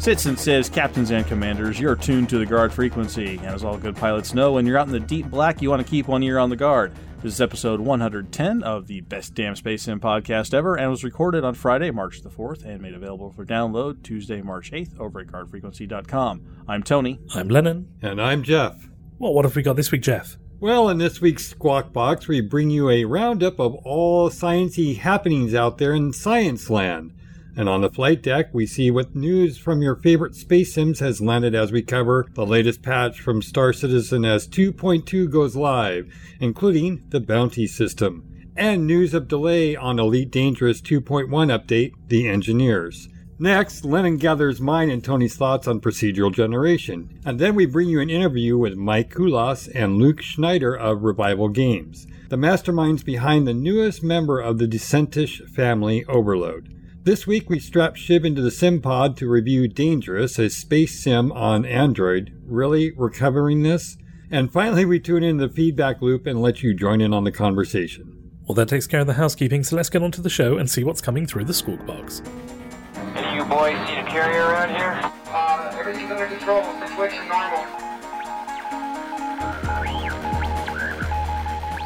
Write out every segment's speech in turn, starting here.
Citizens, captains, and commanders, you're tuned to the guard frequency. And as all good pilots know, when you're out in the deep black, you want to keep one ear on the guard. This is episode 110 of the Best Damn Space Sim podcast ever and was recorded on Friday, March the 4th and made available for download Tuesday, March 8th over at guardfrequency.com. I'm Tony. I'm Lennon. And I'm Jeff. Well, what have we got this week, Jeff? Well, in this week's Squawk Box, we bring you a roundup of all sciencey happenings out there in science land. And on the flight deck, we see what news from your favorite space sims has landed as we cover the latest patch from Star Citizen as 2.2 goes live, including the bounty system, and news of delay on Elite Dangerous 2.1 update, The Engineers. Next, Lennon gathers mine and Tony's thoughts on procedural generation, and then we bring you an interview with Mike Kulas and Luke Schneider of Revival Games, the masterminds behind the newest member of the Descentish family, Overload. This week we strap Shiv into the SimPod to review Dangerous, a space sim on Android. Really, we're covering this? And finally, we tune in the feedback loop and let you join in on the conversation. Well, that takes care of the housekeeping, so let's get on to the show and see what's coming through the squawk box. Any of you boys see a carrier around here? Uh, everything's under control. Situation normal.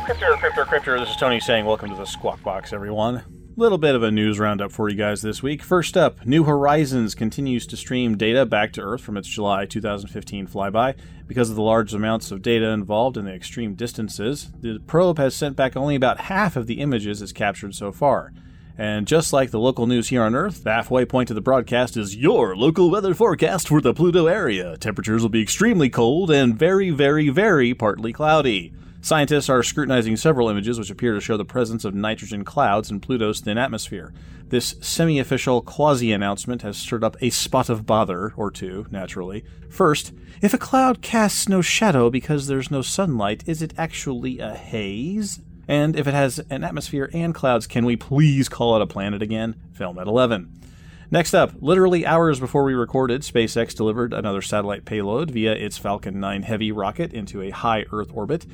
Cryptor, Cryptor, Cryptor, this is Tony saying welcome to the Squawk Box, everyone. Little bit of a news roundup for you guys this week. First up, New Horizons continues to stream data back to Earth from its July 2015 flyby. Because of the large amounts of data involved and the extreme distances, the probe has sent back only about half of the images it's captured so far. And just like the local news here on Earth, the halfway point of the broadcast is your local weather forecast for the Pluto area. Temperatures will be extremely cold and very, very, very partly cloudy. Scientists are scrutinizing several images which appear to show the presence of nitrogen clouds in Pluto's thin atmosphere. This semi official quasi announcement has stirred up a spot of bother or two, naturally. First, if a cloud casts no shadow because there's no sunlight, is it actually a haze? And if it has an atmosphere and clouds, can we please call it a planet again? Film at 11. Next up, literally hours before we recorded, SpaceX delivered another satellite payload via its Falcon 9 Heavy rocket into a high Earth orbit.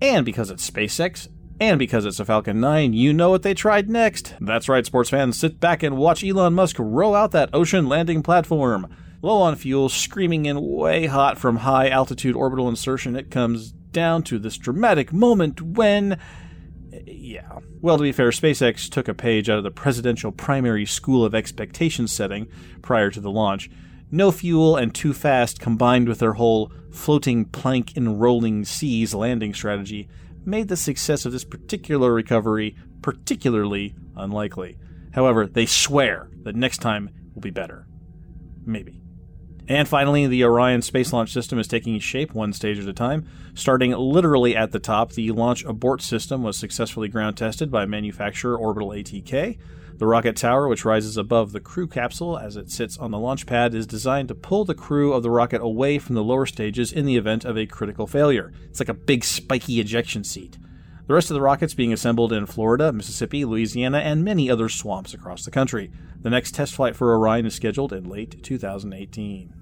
And because it's SpaceX, and because it's a Falcon 9, you know what they tried next. That's right, sports fans, sit back and watch Elon Musk row out that ocean landing platform. Low on fuel, screaming in way hot from high altitude orbital insertion, it comes down to this dramatic moment when. Yeah. Well, to be fair, SpaceX took a page out of the presidential primary school of expectation setting prior to the launch no fuel and too fast combined with their whole floating plank in rolling seas landing strategy made the success of this particular recovery particularly unlikely. However, they swear that next time will be better. Maybe. And finally, the Orion Space Launch System is taking shape one stage at a time. Starting literally at the top, the Launch Abort System was successfully ground tested by manufacturer Orbital ATK. The rocket tower, which rises above the crew capsule as it sits on the launch pad, is designed to pull the crew of the rocket away from the lower stages in the event of a critical failure. It's like a big spiky ejection seat. The rest of the rockets being assembled in Florida, Mississippi, Louisiana, and many other swamps across the country. The next test flight for Orion is scheduled in late 2018.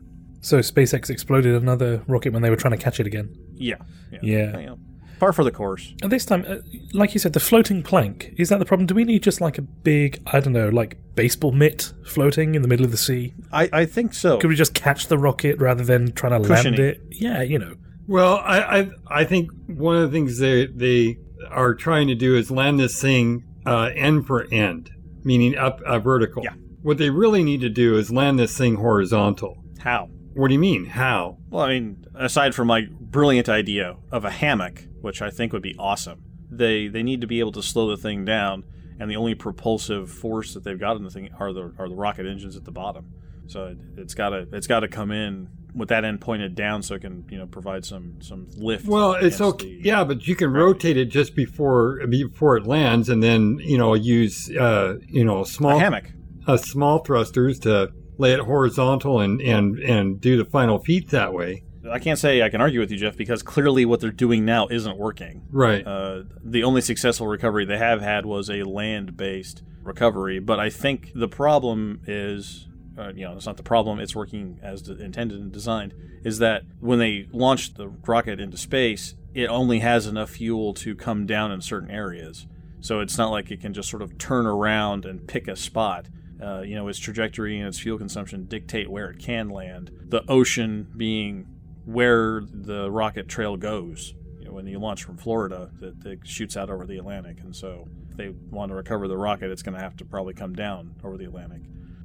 So SpaceX exploded another rocket when they were trying to catch it again. Yeah. Yeah. Know, par for the course. And this time, uh, like you said, the floating plank is that the problem? Do we need just like a big, I don't know, like baseball mitt floating in the middle of the sea? I, I think so. Could we just catch the rocket rather than trying to land it? Yeah, you know. Well, I, I I think one of the things they they are trying to do is land this thing uh, end for end, meaning up uh, vertical. Yeah. What they really need to do is land this thing horizontal. How? What do you mean? How? Well, I mean, aside from my brilliant idea of a hammock, which I think would be awesome, they they need to be able to slow the thing down, and the only propulsive force that they've got in the thing are the are the rocket engines at the bottom. So it, it's got to it's got to come in with that end pointed down, so it can you know provide some some lift. Well, it's okay. Yeah, but you can rotate it just before before it lands, and then you know use uh, you know a small hammock. uh, small thrusters to lay it horizontal and and and do the final feet that way. I can't say I can argue with you, Jeff, because clearly what they're doing now isn't working. Right. Uh, the only successful recovery they have had was a land based recovery, but I think the problem is. Uh, you know, it's not the problem. It's working as intended and designed. Is that when they launched the rocket into space, it only has enough fuel to come down in certain areas. So it's not like it can just sort of turn around and pick a spot. Uh, you know, its trajectory and its fuel consumption dictate where it can land. The ocean being where the rocket trail goes. You know, when you launch from Florida, that it shoots out over the Atlantic, and so if they want to recover the rocket, it's going to have to probably come down over the Atlantic.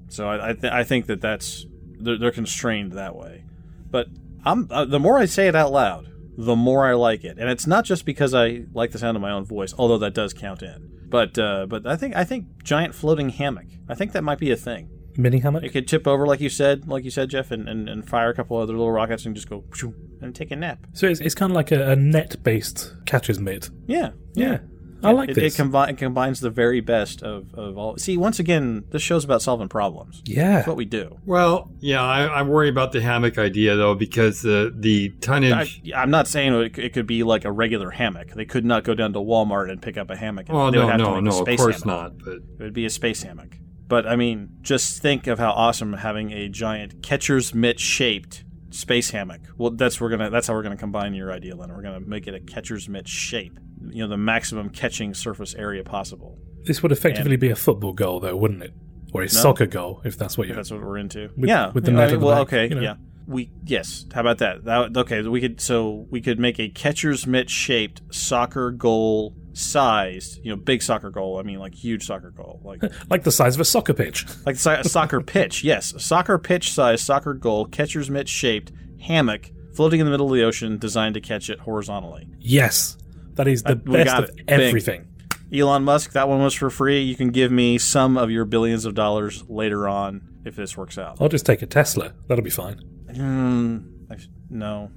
So I I, th- I think that that's they're, they're constrained that way. But I'm uh, the more I say it out loud, the more I like it, and it's not just because I like the sound of my own voice, although that does count in. But uh, but I think I think giant floating hammock. I think that might be a thing. Mini hammock? It could tip over, like you said, like you said, Jeff, and, and, and fire a couple other little rockets and just go pshoo, and take a nap. So it's, it's kind of like a, a net based catcher's mitt. Yeah, Yeah. I like it, this. It, combi- it combines the very best of, of all. See, once again, this show's about solving problems. yeah. That's what we do. Well, yeah, I, I'm worried about the hammock idea though because the the tonnage. I, I'm not saying it, it could be like a regular hammock. They could not go down to Walmart and pick up a hammock. oh they would no, have to no, make a no, of space course hammock. not. But It would be a space hammock. But I mean, just think of how awesome having a giant catcher's mitt shaped space hammock. Well, that's we're gonna that's how we're gonna combine your idea, Len. We're gonna make it a catcher's mitt shape. You know, the maximum catching surface area possible. This would effectively be a football goal, though, wouldn't it? Or a soccer goal, if that's what you're. that's what we're into. With- yeah, with the net I mean, at the well, back, okay, you know. yeah. We yes. How about that? that? Okay, we could so we could make a catcher's mitt shaped soccer goal sized. You know, big soccer goal. I mean, like huge soccer goal, like Like the size of a soccer pitch. like si- a soccer pitch. Yes, a soccer pitch size soccer goal, catcher's mitt shaped hammock floating in the middle of the ocean, designed to catch it horizontally. Yes. That is the we best of it. Everything. Elon Musk, that one was for free. You can give me some of your billions of dollars later on if this works out. I'll just take a Tesla. That'll be fine. Mm, I- no,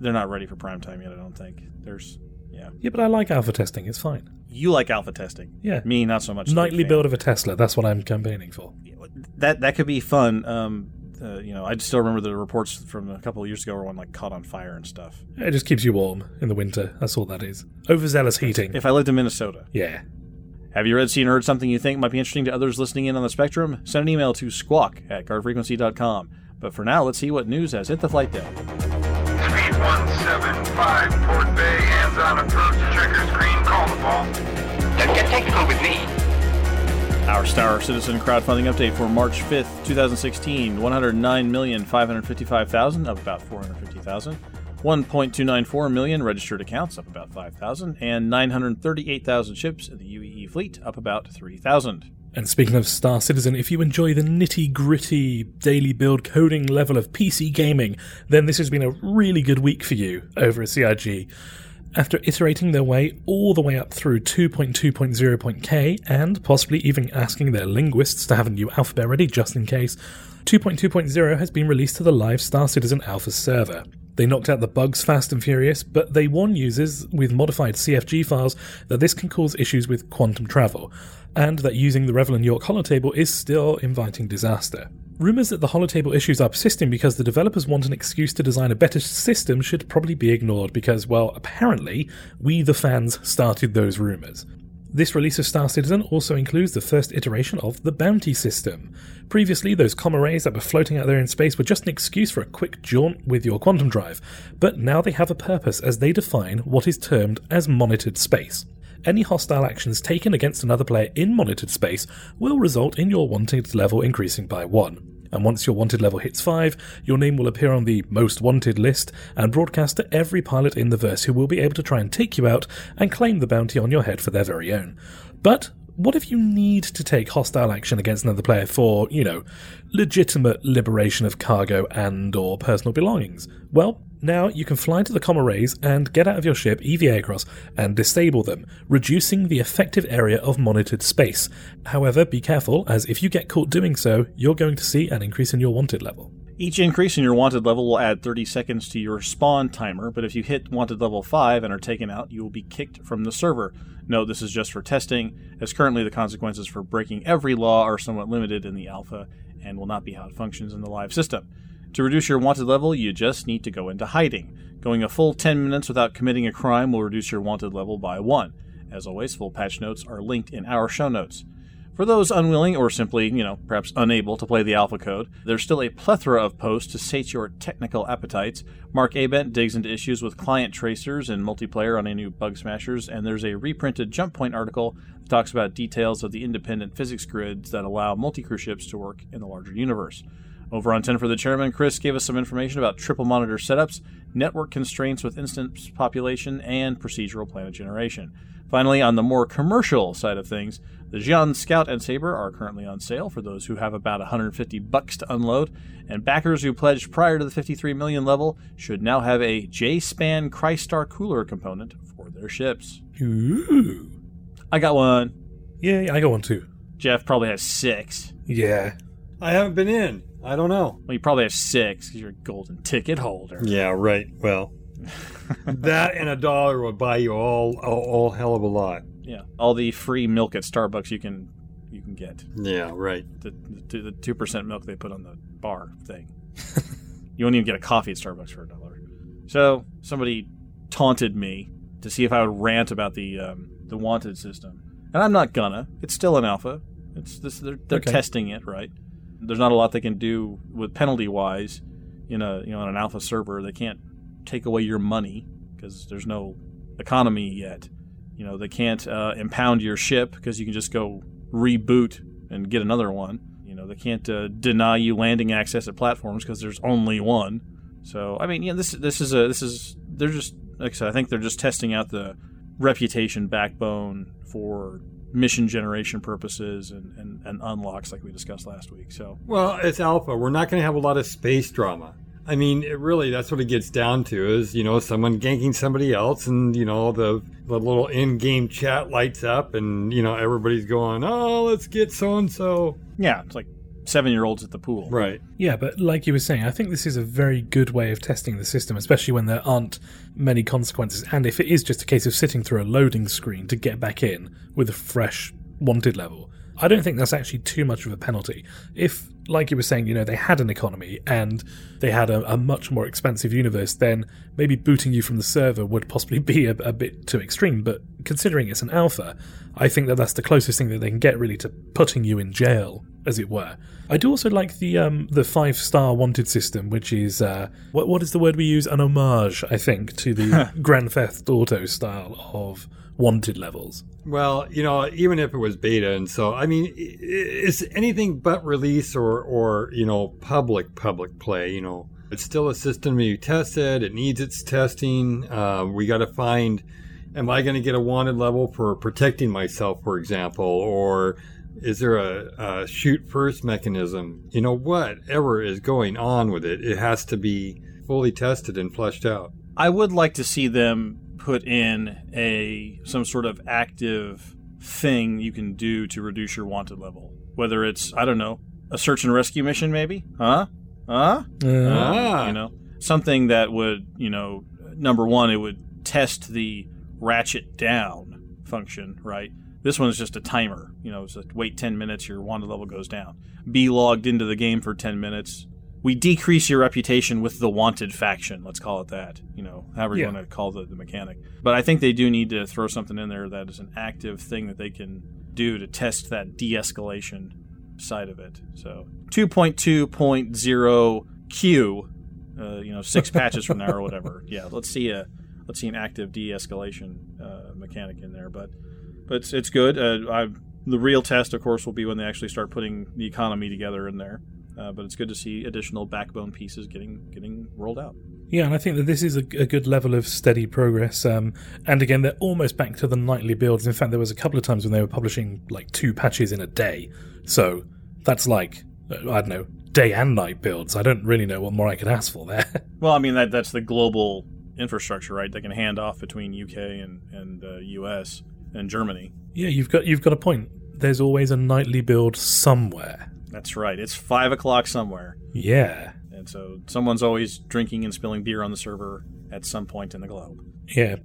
they're not ready for prime time yet. I don't think. There's, yeah. Yeah, but I like alpha testing. It's fine. You like alpha testing. Yeah. Me, not so much. Nightly build of a Tesla. That's what I'm campaigning for. That that could be fun. Um, uh, you know, I still remember the reports from a couple of years ago where one like caught on fire and stuff. It just keeps you warm in the winter. That's all that is. Overzealous heating. If I lived in Minnesota, Yeah. have you read, seen, or heard something you think might be interesting to others listening in on the spectrum? Send an email to squawk at guardfrequency.com. But for now, let's see what news has hit the flight deck. Speed 175, Port Bay, hands on approach, checker screen, call the ball. Don't get technical with me. Our Star Citizen crowdfunding update for March 5th, 2016 109,555,000, up about 450,000. 1.294 million registered accounts, up about 5,000. And 938,000 ships in the UEE fleet, up about 3,000. And speaking of Star Citizen, if you enjoy the nitty gritty daily build coding level of PC gaming, then this has been a really good week for you over at CIG. After iterating their way all the way up through 2.2.0.k and possibly even asking their linguists to have a new alphabet ready just in case, 2.2.0 has been released to the live Star Citizen Alpha server. They knocked out the bugs fast and furious, but they warn users with modified CFG files that this can cause issues with quantum travel, and that using the Revel and York holotable is still inviting disaster. Rumours that the holotable issues are persisting because the developers want an excuse to design a better system should probably be ignored because, well, apparently, we the fans started those rumours. This release of Star Citizen also includes the first iteration of the bounty system. Previously, those rays that were floating out there in space were just an excuse for a quick jaunt with your quantum drive, but now they have a purpose as they define what is termed as monitored space. Any hostile actions taken against another player in monitored space will result in your wanted level increasing by 1 and once your wanted level hits 5, your name will appear on the most wanted list and broadcast to every pilot in the verse who will be able to try and take you out and claim the bounty on your head for their very own. But what if you need to take hostile action against another player for, you know, legitimate liberation of cargo and or personal belongings? Well, now you can fly to the comm arrays and get out of your ship EVA across and disable them, reducing the effective area of monitored space. However, be careful, as if you get caught doing so, you're going to see an increase in your wanted level. Each increase in your wanted level will add 30 seconds to your spawn timer, but if you hit wanted level 5 and are taken out, you will be kicked from the server. Note this is just for testing, as currently the consequences for breaking every law are somewhat limited in the alpha and will not be how it functions in the live system. To reduce your wanted level, you just need to go into hiding. Going a full 10 minutes without committing a crime will reduce your wanted level by 1. As always, full patch notes are linked in our show notes. For those unwilling or simply, you know, perhaps unable to play the alpha code, there's still a plethora of posts to sate your technical appetites. Mark Abent digs into issues with client tracers and multiplayer on a new Bug Smashers, and there's a reprinted Jump Point article that talks about details of the independent physics grids that allow multi-crew ships to work in the larger universe. Over on 10 for the Chairman, Chris gave us some information about triple monitor setups, network constraints with instance population, and procedural planet generation. Finally, on the more commercial side of things, the Xi'an Scout and Saber are currently on sale for those who have about 150 bucks to unload, and backers who pledged prior to the 53 million level should now have a J-Span Cryo-Star cooler component for their ships. Ooh. I got one. Yeah, I got one too. Jeff probably has six. Yeah. I haven't been in. I don't know. Well, you probably have six because you're a golden ticket holder. Yeah, right. Well, that and a dollar would buy you all, all, all hell of a lot. Yeah, all the free milk at Starbucks you can you can get. Yeah, right. The the two percent milk they put on the bar thing. you won't even get a coffee at Starbucks for a dollar. So somebody taunted me to see if I would rant about the um, the wanted system, and I'm not gonna. It's still an alpha. It's this they're, they're Okay. testing it right. There's not a lot they can do with penalty wise in a you know on an alpha server. They can't take away your money because there's no economy yet. You know they can't uh, impound your ship because you can just go reboot and get another one. You know they can't uh, deny you landing access at platforms because there's only one. So I mean, yeah, this this is a this is they're just like I said. I think they're just testing out the reputation backbone for mission generation purposes and, and, and unlocks like we discussed last week. So Well, it's alpha. We're not going to have a lot of space drama. I mean, it really, that's what it gets down to is, you know, someone ganking somebody else and, you know, the, the little in game chat lights up and, you know, everybody's going, oh, let's get so and so. yeah, it's like seven year olds at the pool. Right. Yeah, but like you were saying, I think this is a very good way of testing the system, especially when there aren't many consequences. And if it is just a case of sitting through a loading screen to get back in with a fresh wanted level, I don't think that's actually too much of a penalty. If, like you were saying, you know, they had an economy and they had a, a much more expensive universe, then maybe booting you from the server would possibly be a, a bit too extreme. But considering it's an alpha, I think that that's the closest thing that they can get really to putting you in jail, as it were. I do also like the um, the five star wanted system, which is uh, what what is the word we use? An homage, I think, to the Grand Theft Auto style of wanted levels. Well, you know, even if it was beta and so, I mean, it's anything but release or, or, you know, public, public play, you know. It's still a system you tested. It needs its testing. Uh, we got to find, am I going to get a wanted level for protecting myself, for example, or is there a, a shoot first mechanism? You know, whatever is going on with it, it has to be fully tested and fleshed out. I would like to see them put in a some sort of active thing you can do to reduce your wanted level. Whether it's I don't know a search and rescue mission, maybe, huh? Huh? Uh. You know, something that would you know number one, it would test the ratchet down function, right? This one's just a timer. You know, it's a wait 10 minutes, your wanted level goes down. Be logged into the game for 10 minutes. We decrease your reputation with the wanted faction. Let's call it that. You know, however you Yeah. want to call the, the mechanic. But I think they do need to throw something in there that is an active thing that they can do to test that de escalation side of it. So 2.2.0 Q, uh, you know, six patches from now or whatever. Yeah, let's see a let's see an active de-escalation uh, mechanic in there. But but it's, it's good. Uh, I, the real test, of course, will be when they actually start putting the economy together in there. Uh, but it's good to see additional backbone pieces getting getting rolled out. Yeah, and I think that this is a, a good level of steady progress. Um, and again, they're almost back to the nightly builds. In fact, there was a couple of times when they were publishing like two patches in a day. So that's like uh, I don't know day and night builds. I don't really know what more I could ask for there. Well, I mean that that's the global infrastructure, right? They can hand off between UK and and uh, US and Germany. yeah, you've got you've got a point. There's always a nightly build somewhere. That's right. It's five o'clock somewhere, Yeah, and so someone's always drinking and spilling beer on the server at some point in the globe. yeah.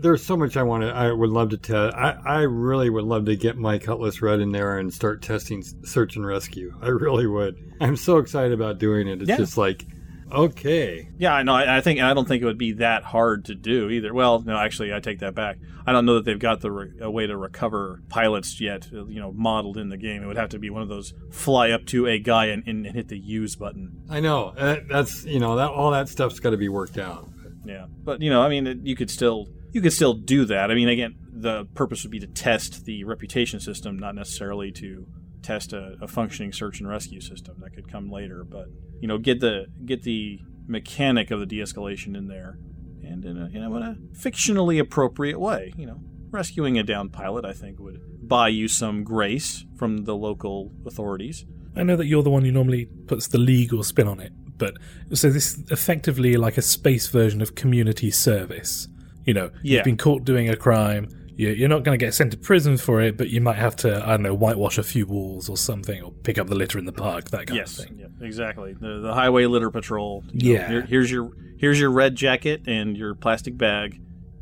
there's so much I want to. I would love to test. I, I really would love to get my Cutlass Red in there and start testing search and rescue. I really would. I'm so excited about doing it. It's Yeah. just like Okay. Yeah, I know. I I think I don't think it would be that hard to do either. Well, no, actually, I take that back. I don't know that they've got the re- a way to recover pilots yet. uh, You know, modeled in the game. It would have to be one of those fly up to a guy and, and hit the use button. I know. Uh, that's, you know, that all that stuff's got to be worked out. Yeah, but you know, I mean, it- you could still you could still do that. I mean, again, the purpose would be to test the reputation system, not necessarily to test a, a functioning search and rescue system. That could come later, but you know, get the get the mechanic of the de-escalation in there, and in a you know in a fictionally appropriate way. You know, rescuing a downed pilot, I think, would buy you some grace from the local authorities. I know that you're the one who normally puts the legal spin on it, but so this is effectively like a space version of community service. You know, Yeah. you've been caught doing a crime. You- You're not going to get sent to prison for it, but you might have to, I don't know, whitewash a few walls or something, or pick up the litter in the park, that kind yes, of thing. yeah, exactly. The the highway litter patrol. you know, Yeah. here- here's your here's your red jacket and your plastic bag.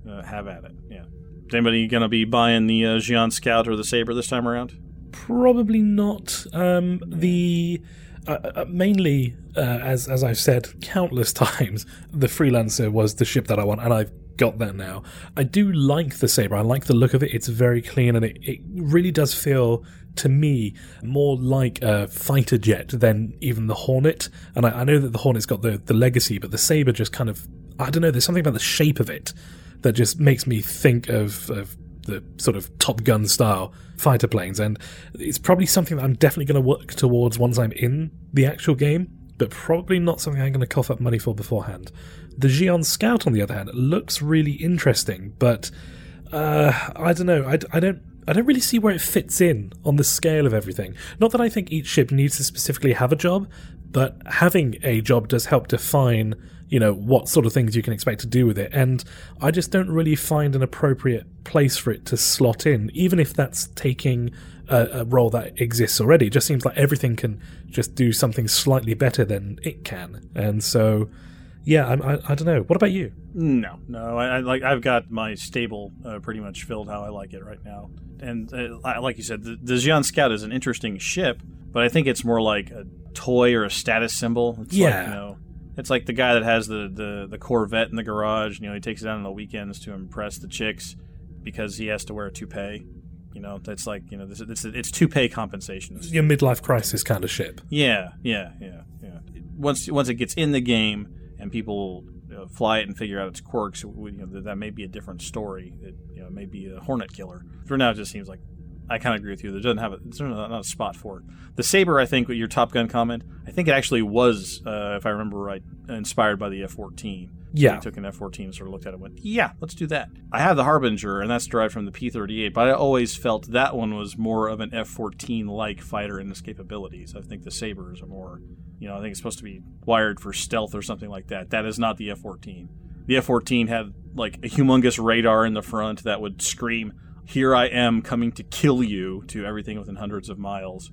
Uh, have at it. Yeah. Is anybody gonna be buying the uh, Scout or the Saber this time around? Probably not. Um, the uh, uh, mainly, uh, as as I've said countless times, the freelancer was the ship that I want, and I've got that now. I do like the saber. I like the look of it. It's very clean, and it, it really does feel to me more like a fighter jet than even the Hornet. And I, I know that the Hornet's got the the legacy, but the saber just kind of I don't know. There's something about the shape of it that just makes me think of, of the sort of Top Gun style fighter planes, and it's probably something that I'm definitely going to work towards once I'm in the actual game, but probably not something I'm going to cough up money for beforehand. The Xi'an Scout, on the other hand, looks really interesting, but uh, I don't know. I, I don't. I don't really see where it fits in on the scale of everything. Not that I think each ship needs to specifically have a job, but having a job does help define, you know, what sort of things you can expect to do with it. And I just don't really find an appropriate place for it to slot in, even if that's taking a, a role that exists already. It just seems like everything can just do something slightly better than it can. And so, yeah, I, I, I don't know. What about you? No, no. I, I like I've got my stable uh, pretty much filled how I like it right now. And uh, like you said, the, the Xi'an Scout is an interesting ship, but I think it's more like a toy or a status symbol. It's Yeah. Like, you know, it's like the guy that has the, the, the Corvette in the garage. You know, he takes it out on the weekends to impress the chicks because he has to wear a toupee. You know, that's like you know, this, it's two pay compensation. Your midlife crisis kind of ship. Yeah, yeah, yeah, yeah. Once once it gets in the game and people uh, fly it and figure out its quirks, you know, that, that may be a different story. It you know, may be a hornet killer. For now, it just seems like I kind of agree with you. There doesn't have a, there's not a spot for it. The saber, I think, with your Top Gun comment, I think it actually was, uh, if I remember right, inspired by the F-14. Yeah. They took an F-14 and sort of looked at it and went, yeah, let's do that. I have the Harbinger, and that's derived from the P-38, but I always felt that one was more of an F-14-like fighter in its capabilities. I think the Sabres are more, you know, I think it's supposed to be wired for stealth or something like that. That is not the F-14. The F-14 had, like, a humongous radar in the front that would scream, here I am coming to kill you, to everything within hundreds of miles,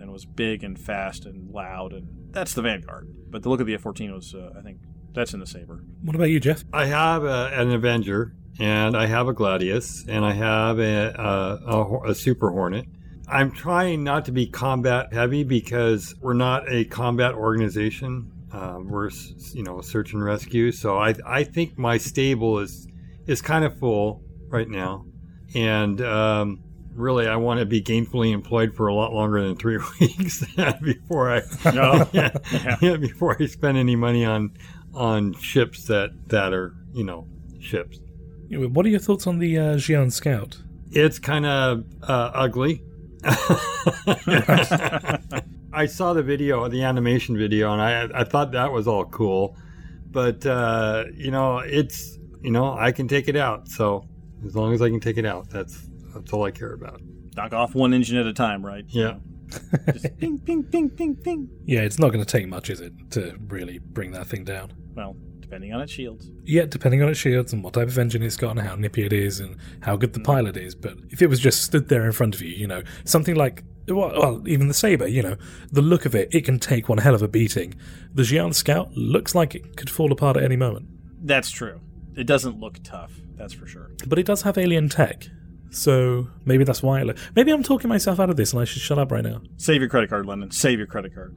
and was big and fast and loud, and that's the Vanguard. But the look of the F-14 was, uh, I think, that's in the Saber. What about you, Jeff? I have a, an Avenger, and I have a Gladius, and I have a, a, a, a Super Hornet. I'm trying not to be combat heavy because we're not a combat organization. Um, we're, you know, search and rescue. So I, I think my stable is is kind of full right now, and um, really I want to be gainfully employed for a lot longer than three weeks before I No. yeah, Yeah. yeah, before I spend any money on on ships that that are you know ships. What are your thoughts on the uh, Xi'an Scout? It's kind of uh, ugly. I saw the video, the animation video, and I I thought that was all cool, but uh, you know it's you know I can take it out. So as long as I can take it out, that's that's all I care about. Knock off one engine at a time, right? Yeah. Just ping, ping, ping, ping, ping. Yeah, it's not going to take much, is it, to really bring that thing down? Well, depending on its shields. Yeah, depending on its shields and what type of engine it's got and how nippy it is and how good the mm. pilot is. But if it was just stood there in front of you, you know, something like, well, well, even the Sabre, you know, the look of it, it can take one hell of a beating. The Xi'an Scout looks like it could fall apart at any moment. That's true. It doesn't look tough, that's for sure. But it does have alien tech. So maybe that's why it look. Maybe I'm talking myself out of this and I should shut up right now. Save your credit card, Lennon. Save your credit card.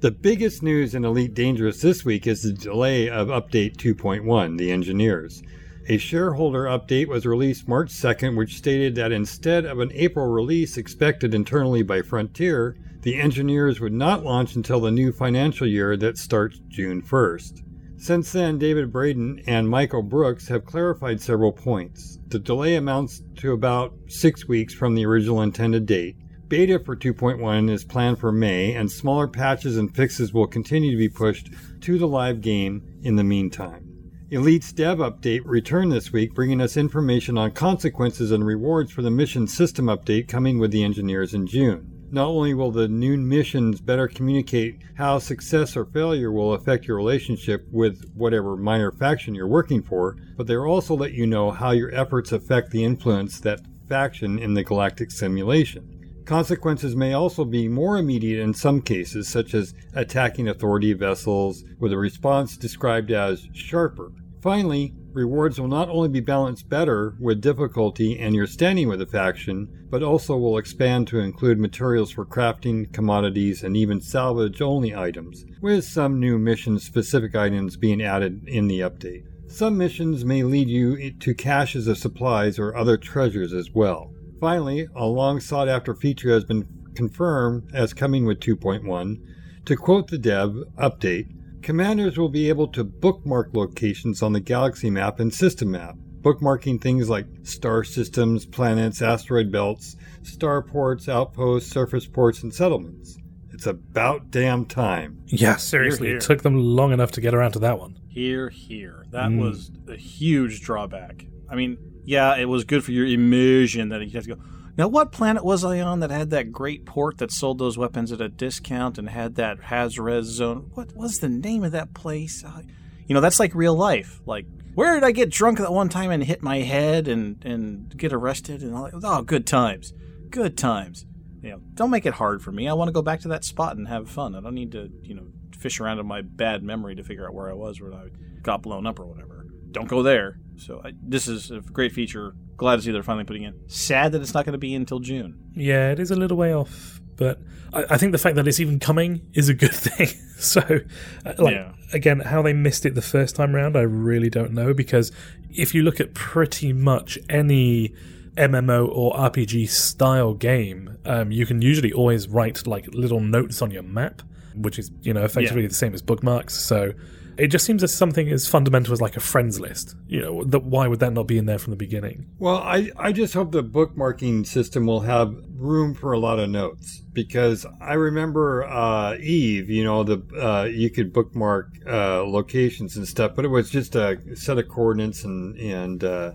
The biggest news in Elite Dangerous this week is the delay of Update 2.1, the engineers. A shareholder update was released March 2nd, which stated that instead of an April release expected internally by Frontier, the engineers would not launch until the new financial year that starts June 1st. Since then, David Braben and Michael Brookes have clarified several points. The delay amounts to about six weeks from the original intended date. Beta for 2.1 is planned for May, and smaller patches and fixes will continue to be pushed to the live game in the meantime. Elite's dev update returned this week, bringing us information on consequences and rewards for the mission system update coming with the engineers in June. Not only will the new missions better communicate how success or failure will affect your relationship with whatever minor faction you're working for, but they'll also let you know how your efforts affect the influence that faction in the galactic simulation. Consequences may also be more immediate in some cases, such as attacking authority vessels, with a response described as sharper. Finally, rewards will not only be balanced better with difficulty and your standing with a faction, but also will expand to include materials for crafting, commodities, and even salvage only items, with some new mission specific items being added in the update. Some missions may lead you to caches of supplies or other treasures as well. Finally, a long sought after feature has been confirmed as coming with 2.1. To quote the dev update, commanders will be able to bookmark locations on the galaxy map and system map, bookmarking things like star systems, planets, asteroid belts, starports, outposts, surface ports, and settlements. It's about damn time. Yeah, seriously, here. it took them long enough to get around to that one. Here, here. That Mm. was a huge drawback. I mean, yeah, it was good for your immersion that you have to go. Now, what planet was I on that had that great port that sold those weapons at a discount and had that Hazres zone? What was the name of that place? You know, that's like real life. Like, where did I get drunk that one time and hit my head and, and get arrested and all that? Oh, good times. Good times. You know, don't make it hard for me. I want to go back to that spot and have fun. I don't need to, you know, fish around in my bad memory to figure out where I was when I got blown up or whatever. Don't go there. So I, this is a great feature. Glad to see they're finally putting in. Sad that it's not going to be until June. Yeah, it is a little way off, but I, I think the fact that it's even coming is a good thing. so, uh, like, Yeah. again, how they missed it the first time round, I really don't know because if you look at pretty much any MMO or RPG style game, um, you can usually always write like little notes on your map, which is you know effectively Yeah. the same as bookmarks. So. It just seems as something as fundamental as like a friends list. You know, that why would that not be in there from the beginning? Well, I, I just hope the bookmarking system will have room for a lot of notes because I remember uh, Eve, you know, the uh, you could bookmark uh, locations and stuff, but it was just a set of coordinates and and uh,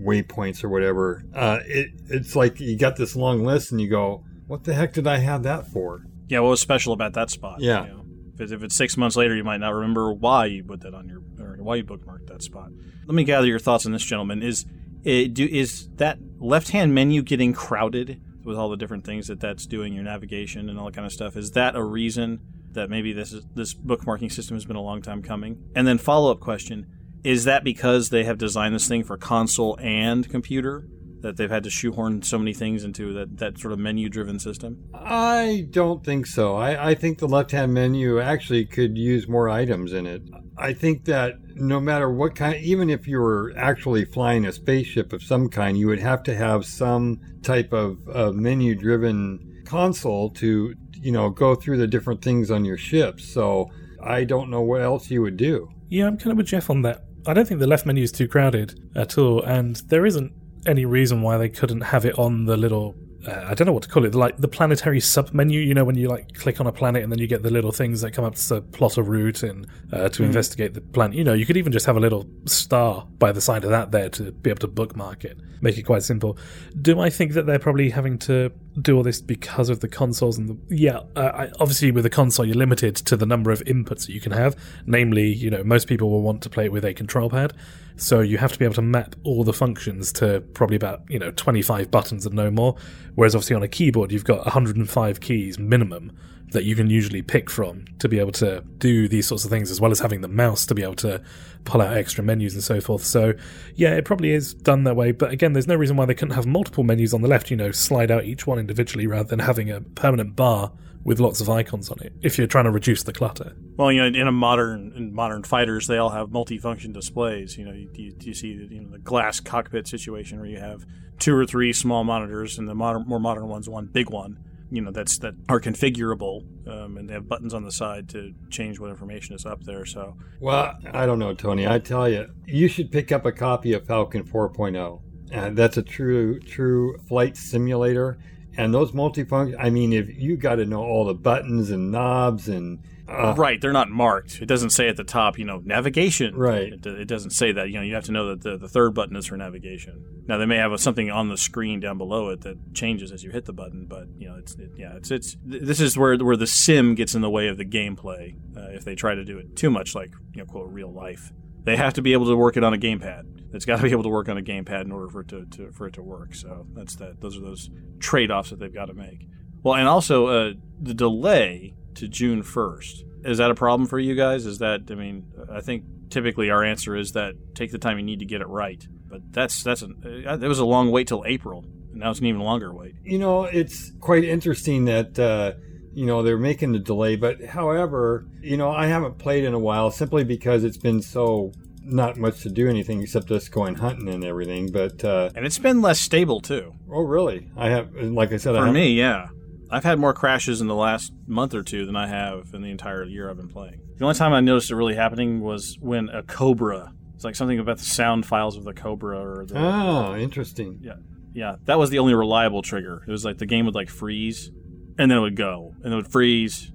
waypoints or whatever. Uh, it it's like you got this long list and you go, what the heck did I have that for? Yeah, what was special about that spot? Yeah. You know? If, it's, if it's six months later, you might not remember why you put that on your or why you bookmarked that spot. Let me gather your thoughts on this, gentleman. Is eh, do is that left hand menu getting crowded with all the different things that that's doing, your navigation and all that kind of stuff? Is that a reason that maybe this is, this bookmarking system has been a long time coming? And then follow up question: Is that because they have designed this thing for console and computer? That they've had to shoehorn so many things into that, that sort of menu driven system? I don't think so. I, I think the left hand menu actually could use more items in it. I think that no matter what kind, even if you were actually flying a spaceship of some kind, you would have to have some type of uh, menu driven console to, you know, go through the different things on your ship. So I don't know what else you would do. Yeah, I'm kind of with Jeff on that. I don't think the left menu is too crowded at all, and there isn't any reason why they couldn't have it on the little. Uh, I don't know what to call it, like the planetary sub menu. You know, when you like click on a planet and then you get the little things that come up to plot a route and uh, to investigate the planet. You know, you could even just have a little star by the side of that there to be able to bookmark it, make it quite simple. Do I think that they're probably having to do all this because of the consoles and the yeah? Uh, I, obviously, with the console, you're limited to the number of inputs that you can have. Namely, you know, most people will want to play it with a control pad. So you have to be able to map all the functions to probably about, you know, 25 buttons and no more. Whereas obviously on a keyboard, you've got 105 keys minimum that you can usually pick from to be able to do these sorts of things, as well as having the mouse to be able to pull out extra menus and so forth. So, yeah, it probably is done that way. But again, there's no reason why they couldn't have multiple menus on the left, you know, slide out each one individually rather than having a permanent bar with lots of icons on it if you're trying to reduce the clutter. Well, you know, in a modern in modern fighters, they all have multifunction displays. You know, you, you, you see you know, the glass cockpit situation where you have two or three small monitors, and the modern, more modern ones, one big one. You know, that's that are configurable, um, and they have buttons on the side to change what information is up there. So, Well, I don't know, Tony. I tell you, you should pick up a copy of Falcon 4.0. And that's a true, true flight simulator. And those multifunction, I mean, if you got to know all the buttons and knobs and. Uh, right, they're not marked. It doesn't say at the top, you know, navigation. Right. It, it doesn't say that. You know, you have to know that the, the third button is for navigation. Now they may have a, something on the screen down below it that changes as you hit the button, but you know, it's it, yeah, it's it's th- this is where where the sim gets in the way of the gameplay uh, if they try to do it too much like you know quote real life. They have to be able to work it on a gamepad. It's got to be able to work on a gamepad in order for it to, to for it to work. So that's that. Those are those trade offs that they've got to make. Well, and also uh, the delay to June first is that a problem for you guys? Is that I mean, I think typically our answer is that take the time you need to get it right. But that's that's an, uh, it was a long wait till April. Now it's an even longer wait. You know, it's quite interesting that, uh, you know, they're making the delay. But however, you know, I haven't played in a while simply because it's been so not much to do anything except just going hunting and everything. But, uh, And it's been less stable too. oh, really? I have, like I said, I For haven't- me, yeah. I've had more crashes in the last month or two than I have in the entire year I've been playing. The only time I noticed it really happening was when a Cobra. It's like something about the sound files of the Cobra or the Oh, interesting. yeah, yeah. That was the only reliable trigger. It was like the game would like freeze, and then it would go, and it would freeze,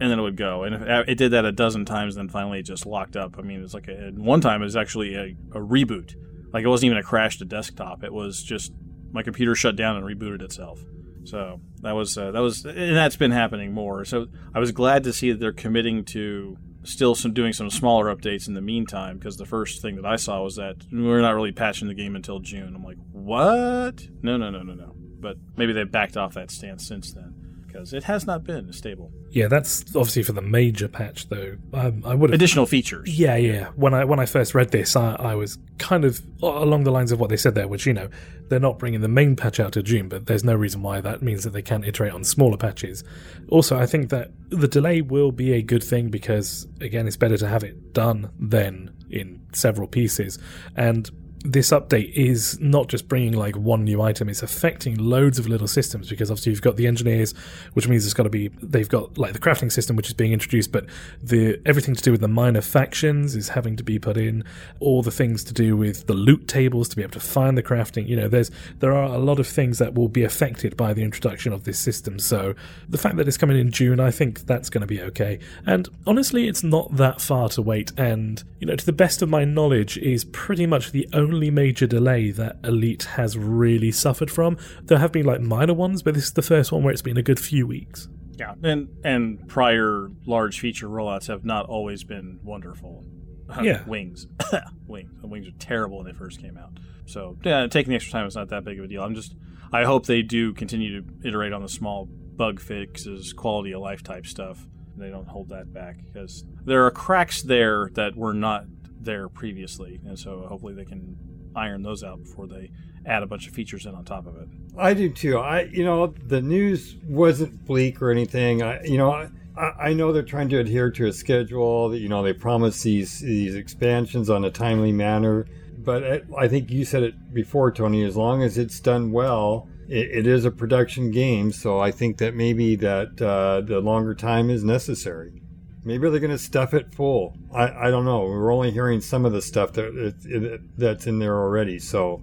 and then it would go, and if, it did that a dozen times. Then finally, it just locked up. I mean, it's like a, one time it was actually a, a reboot. Like it wasn't even a crash to desktop. It was just my computer shut down and rebooted itself. So that was uh, that was, and that's been happening more. So I was glad to see that they're committing to still some doing some smaller updates in the meantime. Because the first thing that I saw was that we're not really patching the game until June. I'm like, what? No, no, no, no, no. But maybe they've backed off that stance since then because it has not been stable. Yeah, that's obviously for the major patch, though. Um, I would have Additional features. Yeah, yeah. When I when I first read this, I, I was kind of along the lines of what they said there, which you know they're not bringing the main patch out to June, but there's no reason why that means that they can't iterate on smaller patches. Also, I think that the delay will be a good thing because again, it's better to have it done than in several pieces, and this update is not just bringing like one new item, it's affecting loads of little systems because obviously you've got the engineers, which means it's got to be, they've got like the crafting system which is being introduced, but the everything to do with the minor factions is having to be put in, all the things to do with the loot tables to be able to find the crafting. You know, there's, there are a lot of things that will be affected by the introduction of this system. So the fact that it's coming in June, I think that's going to be okay. And honestly, it's not that far to wait. And, you know, to the best of my knowledge, is pretty much the only major delay that Elite has really suffered from. There have been like minor ones, but this is the first one where it's been a good few weeks. Yeah, and and prior large feature rollouts have not always been wonderful. Yeah. wings, wings. The wings are terrible when they first came out. So yeah, taking the extra time is not that big of a deal. I'm just, I hope they do continue to iterate on the small bug fixes, quality of life type stuff. They don't hold that back because there are cracks there that were not there previously, and so hopefully they can iron those out before they add a bunch of features in on top of it. I do too. I, you know, the news wasn't bleak or anything. I, you know, I, I know they're trying to adhere to a schedule. That you know, they promise these these expansions on a timely manner. But I, think you said it before, Tony. As long as it's done well, it, it is a production game. So I think that maybe that uh, the longer time is necessary. Maybe they're going to stuff it full. I, I don't know. We're only hearing some of the stuff that it, it, that's in there already. So.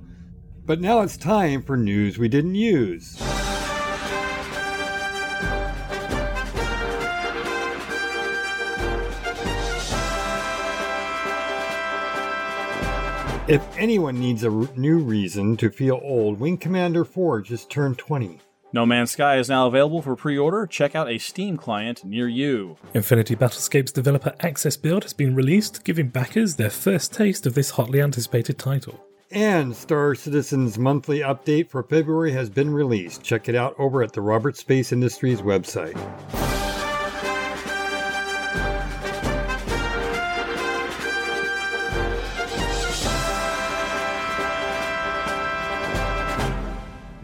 But now it's time for news we didn't use. If anyone needs a new reason to feel old, Wing Commander IV just turned 20. No Man's Sky is now available for pre-order. Check out a Steam client near you. Infinity Battlescape's developer access build has been released, giving backers their first taste of this hotly anticipated title. And Star Citizen's monthly update for February has been released. Check it out over at the Roberts Space Industries website.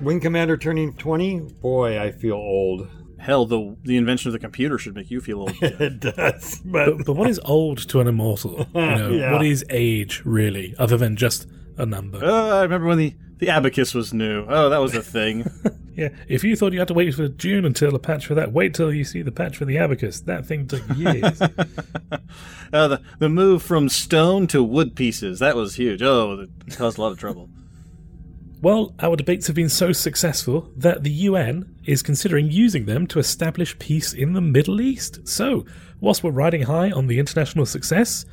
Wing Commander turning 20? Boy, I feel old. Hell, the the invention of the computer should make you feel old. It does, but, But, but what is old to an immortal? You know, Yeah. What is age, really, other than just a number? Uh, I remember when the, the abacus was new. Oh, that was a thing. Yeah, if you thought you had to wait for June until a patch for that, wait till you see the patch for the abacus. That thing took years. uh, the, the move from stone to wood pieces, that was huge. Oh, it caused a lot of trouble. Well, our debates have been so successful that the UN is considering using them to establish peace in the Middle East. So, whilst we're riding high on the international success,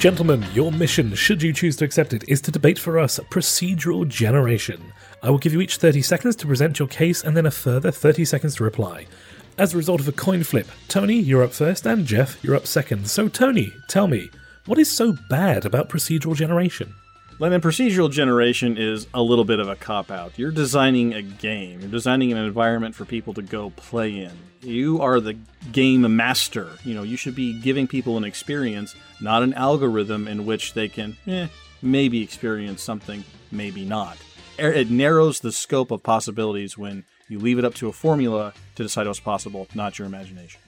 Gentlemen, your mission, should you choose to accept it, is to debate for us procedural generation. I will give you each 30 seconds to present your case and then a further 30 seconds to reply. As a result of a coin flip, Tony, you're up first, and Jeff, you're up second. So, Tony, tell me, what is so bad about procedural generation? Like, and procedural generation is a little bit of a cop out. You're designing a game. You're designing an environment for people to go play in. You are the game master. You know, you should be giving people an experience, not an algorithm in which they can eh, maybe experience something, maybe not. Er- It narrows the scope of possibilities when you leave it up to a formula to decide what's possible, not your imagination.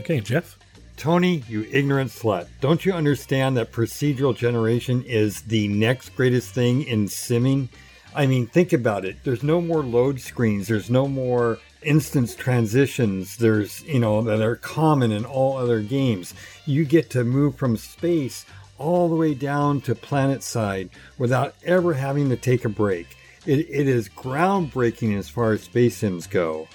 Okay, Jeff? Tony, you ignorant slut. Don't you understand that procedural generation is the next greatest thing in simming? I mean, think about it. There's no more load screens. There's no more instance transitions. There's, you know, that are common in all other games. You get to move from space all the way down to planet side without ever having to take a break. It, it is groundbreaking as far as space sims go.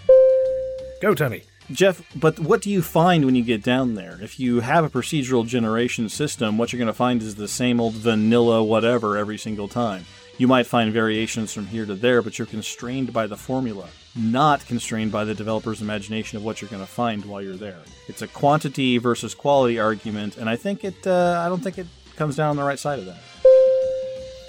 Go, Tony. Jeff, but what do you find when you get down there? If you have a procedural generation system, what you're going to find is the same old vanilla whatever every single time. You might find variations from here to there, but you're constrained by the formula, not constrained by the developer's imagination of what you're going to find while you're there. It's a quantity versus quality argument, and I think it. Uh, I don't think it comes down on the right side of that.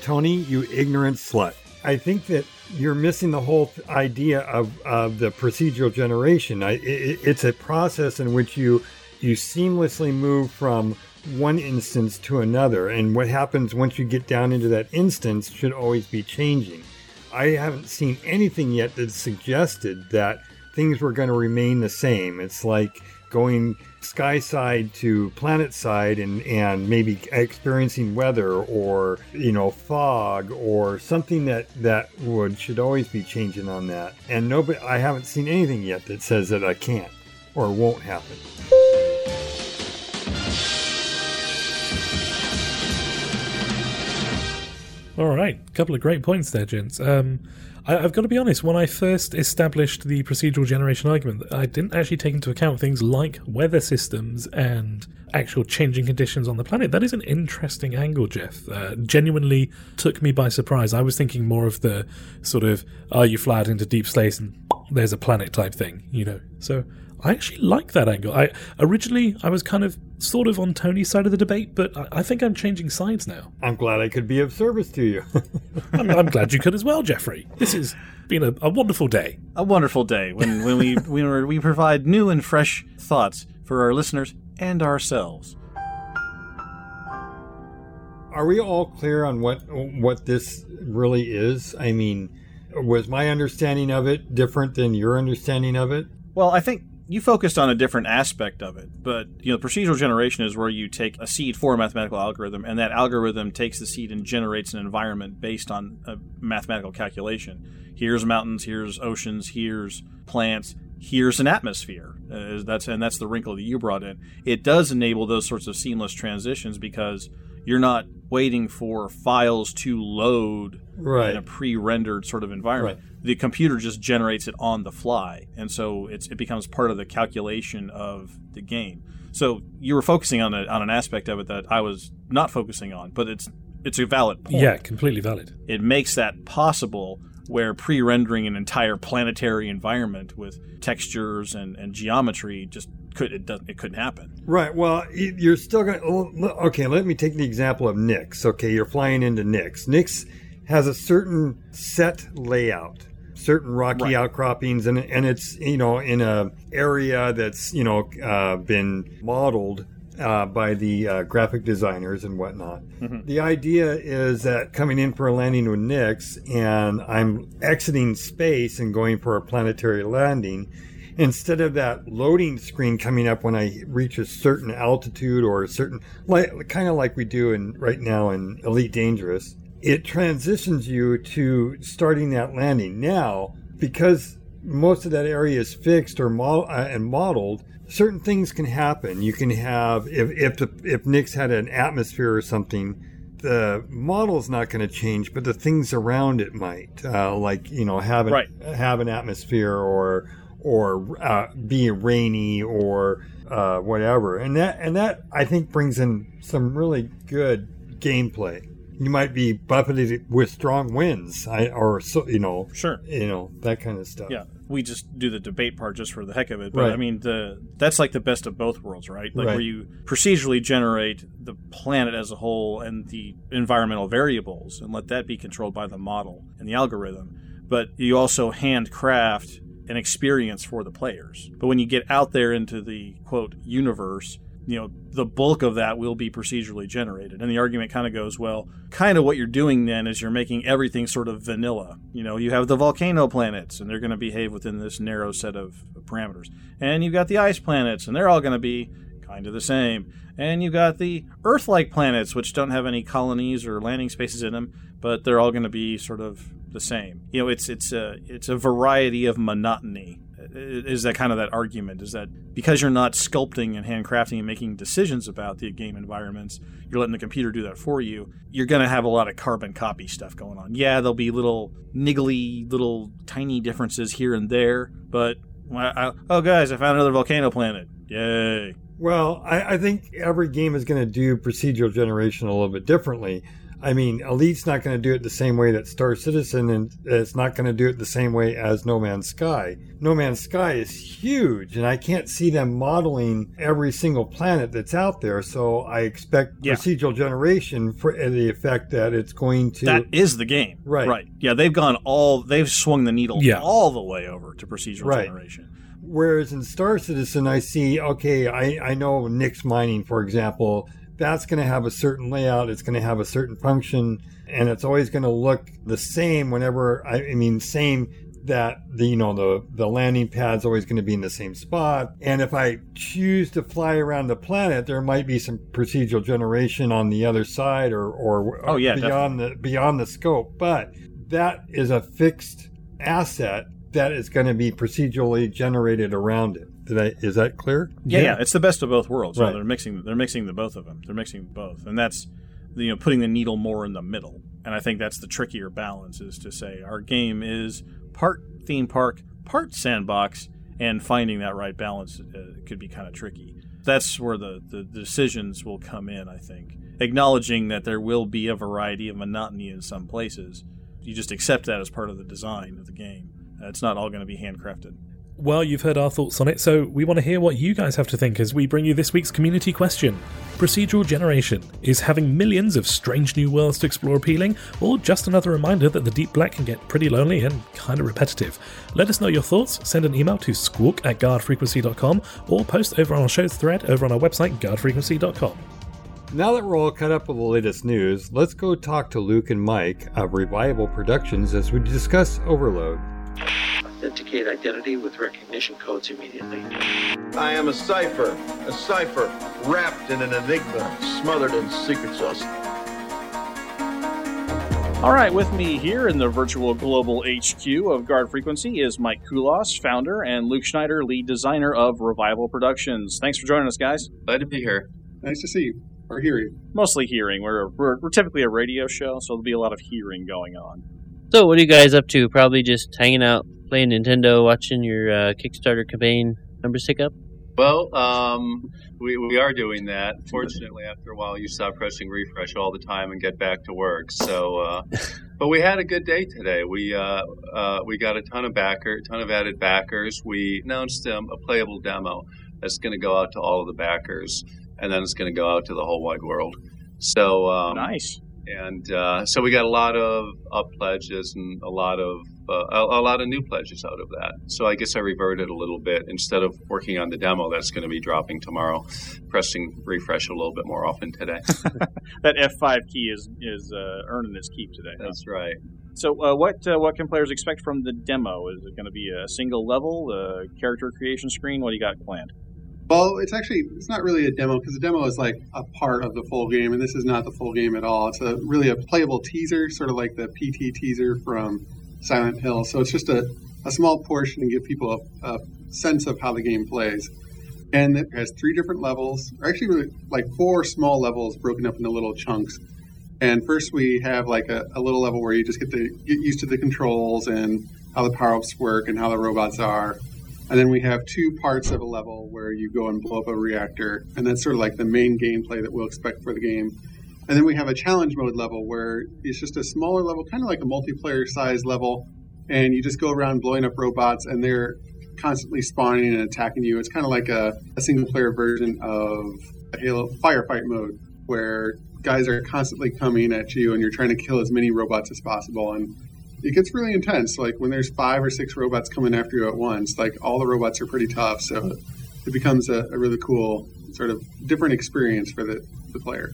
Tony, you ignorant slut. I think that you're missing the whole idea of, of the procedural generation. I, it, it's a process in which you you seamlessly move from one instance to another, and what happens once you get down into that instance should always be changing. I haven't seen anything yet that suggested that things were going to remain the same. It's like going sky side to planet side and, and maybe experiencing weather or you know fog or something that that would should always be changing on that. And nobody i haven't seen anything yet that says that i can't or won't happen All right, a couple of great points there, gents. Um, I, I've got to be honest. When I first established the procedural generation argument, I didn't actually take into account things like weather systems and actual changing conditions on the planet. That is an interesting angle, Jeff. Uh, genuinely took me by surprise. I was thinking more of the sort of, "Are you fly out into deep space and there's a planet type thing," you know. So I actually like that angle. I originally I was kind of sort of on Tony's side of the debate, but I, I think I'm changing sides now. i'm glad i could be of service to you I'm, I'm glad you could as well, Jeffrey. This has been a, a wonderful day. A wonderful day when, when we when we're- we provide new and fresh thoughts for our listeners and ourselves. are we all clear on what what this really is i mean was my understanding of it different than your understanding of it Well, I think you focused on a different aspect of it, but you know, procedural generation is where you take a seed for a mathematical algorithm, and that algorithm takes the seed and generates an environment based on a mathematical calculation. Here's mountains, here's oceans, here's plants, here's an atmosphere. Uh, that's and that's the wrinkle that you brought in. It does enable those sorts of seamless transitions because you're not waiting for files to load Right. in a pre-rendered sort of environment. Right. The computer just generates it on the fly, and so it's, it becomes part of the calculation of the game. So you were focusing on a, on an aspect of it that I was not focusing on, but it's it's a valid point. Yeah, completely valid. It makes that possible where pre-rendering an entire planetary environment with textures and, and geometry just could it doesn't it couldn't happen. Right. Well, you're still going to. Okay, let me take the example of Nyx. Okay, you're flying into Nyx. Nyx has a certain set layout, certain rocky Right. outcroppings, and and it's you know in a area that's you know uh, been modeled uh, by the uh, graphic designers and whatnot. Mhm. The idea is that coming in for a landing with Nyx, and I'm exiting space and going for a planetary landing. Instead of that loading screen coming up when I reach a certain altitude or a certain, like kind of like we do in right now in Elite Dangerous, it transitions you to starting that landing. Now, because most of that area is fixed or uh, and modeled, certain things can happen. You can have if if the, if Nyx had an atmosphere or something, the model's not going to change, but the things around it might, uh, like you know, have an, Right. have an atmosphere or or uh, be rainy or uh, whatever, and that and that I think brings in some really good gameplay. You might be buffeted with strong winds, I, or so you know, Sure. you know that kind of stuff. Yeah, we just do the debate part just for the heck of it. But Right. I mean, the that's like the best of both worlds, right? Like Right. where you procedurally generate the planet as a whole and the environmental variables, and let that be controlled by the model and the algorithm. But you also handcraft an experience for the players. But when you get out there into the quote universe, you know, the bulk of that will be procedurally generated. And the argument kind of goes, well, kind of what you're doing then is you're making everything sort of vanilla. You know, you have the volcano planets, and they're going to behave within this narrow set of parameters. And you've got the ice planets, and they're all going to be kind of the same. And you've got the Earth like planets, which don't have any colonies or landing spaces in them, but they're all going to be sort of the same. You know, it's it's a it's a variety of monotony. Is that kind of that argument? Is that because you're not sculpting and handcrafting and making decisions about the game environments, you're letting the computer do that for you. You're going to have a lot of carbon copy stuff going on. Yeah, there'll be little niggly, little tiny differences here and there, but I, I, oh, guys, I found another volcano planet. Yay! Well, I, I think every game is going to do procedural generation a little bit differently. I mean, Elite's not going to do it the same way that Star Citizen, and it's not going to do it the same way as No Man's Sky. No Man's Sky is huge, and I can't see them modeling every single planet that's out there. So I expect Yeah. procedural generation for uh, the effect that it's going to. That is the game. Right. Right. Yeah, they've gone all, they've swung the needle Yeah. all the way over to procedural Right. generation. Whereas in Star Citizen, I see, okay, I, I know Nyx Mining, for example, that's going to have a certain layout, it's going to have a certain function, and it's always going to look the same whenever, I, I mean, same that the, you know, the, the landing pad's always going to be in the same spot. And if I choose to fly around the planet, there might be some procedural generation on the other side or, or Oh, yeah, beyond the, beyond the scope. But that is a fixed asset that is going to be procedurally generated around it. Did I, is that clear? Yeah, yeah, it's the best of both worlds. Right. So they're mixing they're mixing the both of them. They're mixing both, and that's you know putting the needle more in the middle. And I think that's the trickier balance is to say our game is part theme park, part sandbox, and finding that right balance uh, could be kind of tricky. That's where the, the decisions will come in. I think acknowledging that there will be a variety of monotony in some places. You just accept that as part of the design of the game. Uh, it's not all going to be handcrafted. Well, you've heard our thoughts on it, so we want to hear what you guys have to think as we bring you this week's community question. Procedural generation. Is having millions of strange new worlds to explore appealing, or just another reminder that the deep black can get pretty lonely and kind of repetitive? Let us know your thoughts. Send an email to squawk at guardfrequency.com or post over on our show's thread over on our website, guardfrequency.com. Now that we're all caught up with the latest news, let's go talk to Luke and Mike of Revival Productions as we discuss Overload. Authenticate identity with recognition codes immediately. I am a cipher, a cipher wrapped in an enigma, smothered in secret sauce. All right, with me here in the virtual global HQ of Guard Frequency is Mike Kulas, founder, and Luke Schneider, lead designer of Revival Productions. Thanks for joining us, guys. Glad to be here. Nice to see you, or hear you. Mostly hearing. We're, we're, we're typically a radio show, so there'll be a lot of hearing going on. So, what are you guys up to? Probably just hanging out, playing Nintendo, watching your uh, Kickstarter campaign numbers tick up? Well, um, we, we are doing that. Fortunately, after a while, you stop pressing refresh all the time and get back to work. So, uh, but we had a good day today. We uh, uh, we got a ton of backer, ton of added backers. We announced um, a playable demo that's going to go out to all of the backers, and then it's going to go out to the whole wide world. So um, Nice. and uh, so we got a lot of up pledges and a lot of a, a, lot of new pledges out of that. So I guess I reverted a little bit. Instead of working on the demo that's going to be dropping tomorrow, pressing refresh a little bit more often today. that F5 key is is uh, earning its keep today. That's huh? right. So, uh, what uh, what can players expect from the demo? Is it going to be a single level, a character creation screen? What do you got planned? Well, it's actually it's not really a demo because the demo is like a part of the full game, and this is not the full game at all. It's a really a playable teaser, sort of like the PT teaser from Silent Hill. So it's just a, a small portion to give people a, a sense of how the game plays. And it has three different levels, or actually really like four small levels broken up into little chunks. And first we have like a, a little level where you just get to get used to the controls and how the power ups work and how the robots are. And then we have two parts of a level where you go and blow up a reactor, and that's sort of like the main gameplay that we'll expect for the game. And then we have a challenge mode level where it's just a smaller level, kind of like a multiplayer size level, and you just go around blowing up robots, and they're constantly spawning and attacking you. It's kind of like a, a single player version of a Halo firefight mode, where guys are constantly coming at you, and you're trying to kill as many robots as possible. And it gets really intense. Like when there's five or six robots coming after you at once, like all the robots are pretty tough. So it becomes a, a really cool sort of different experience for the, the player.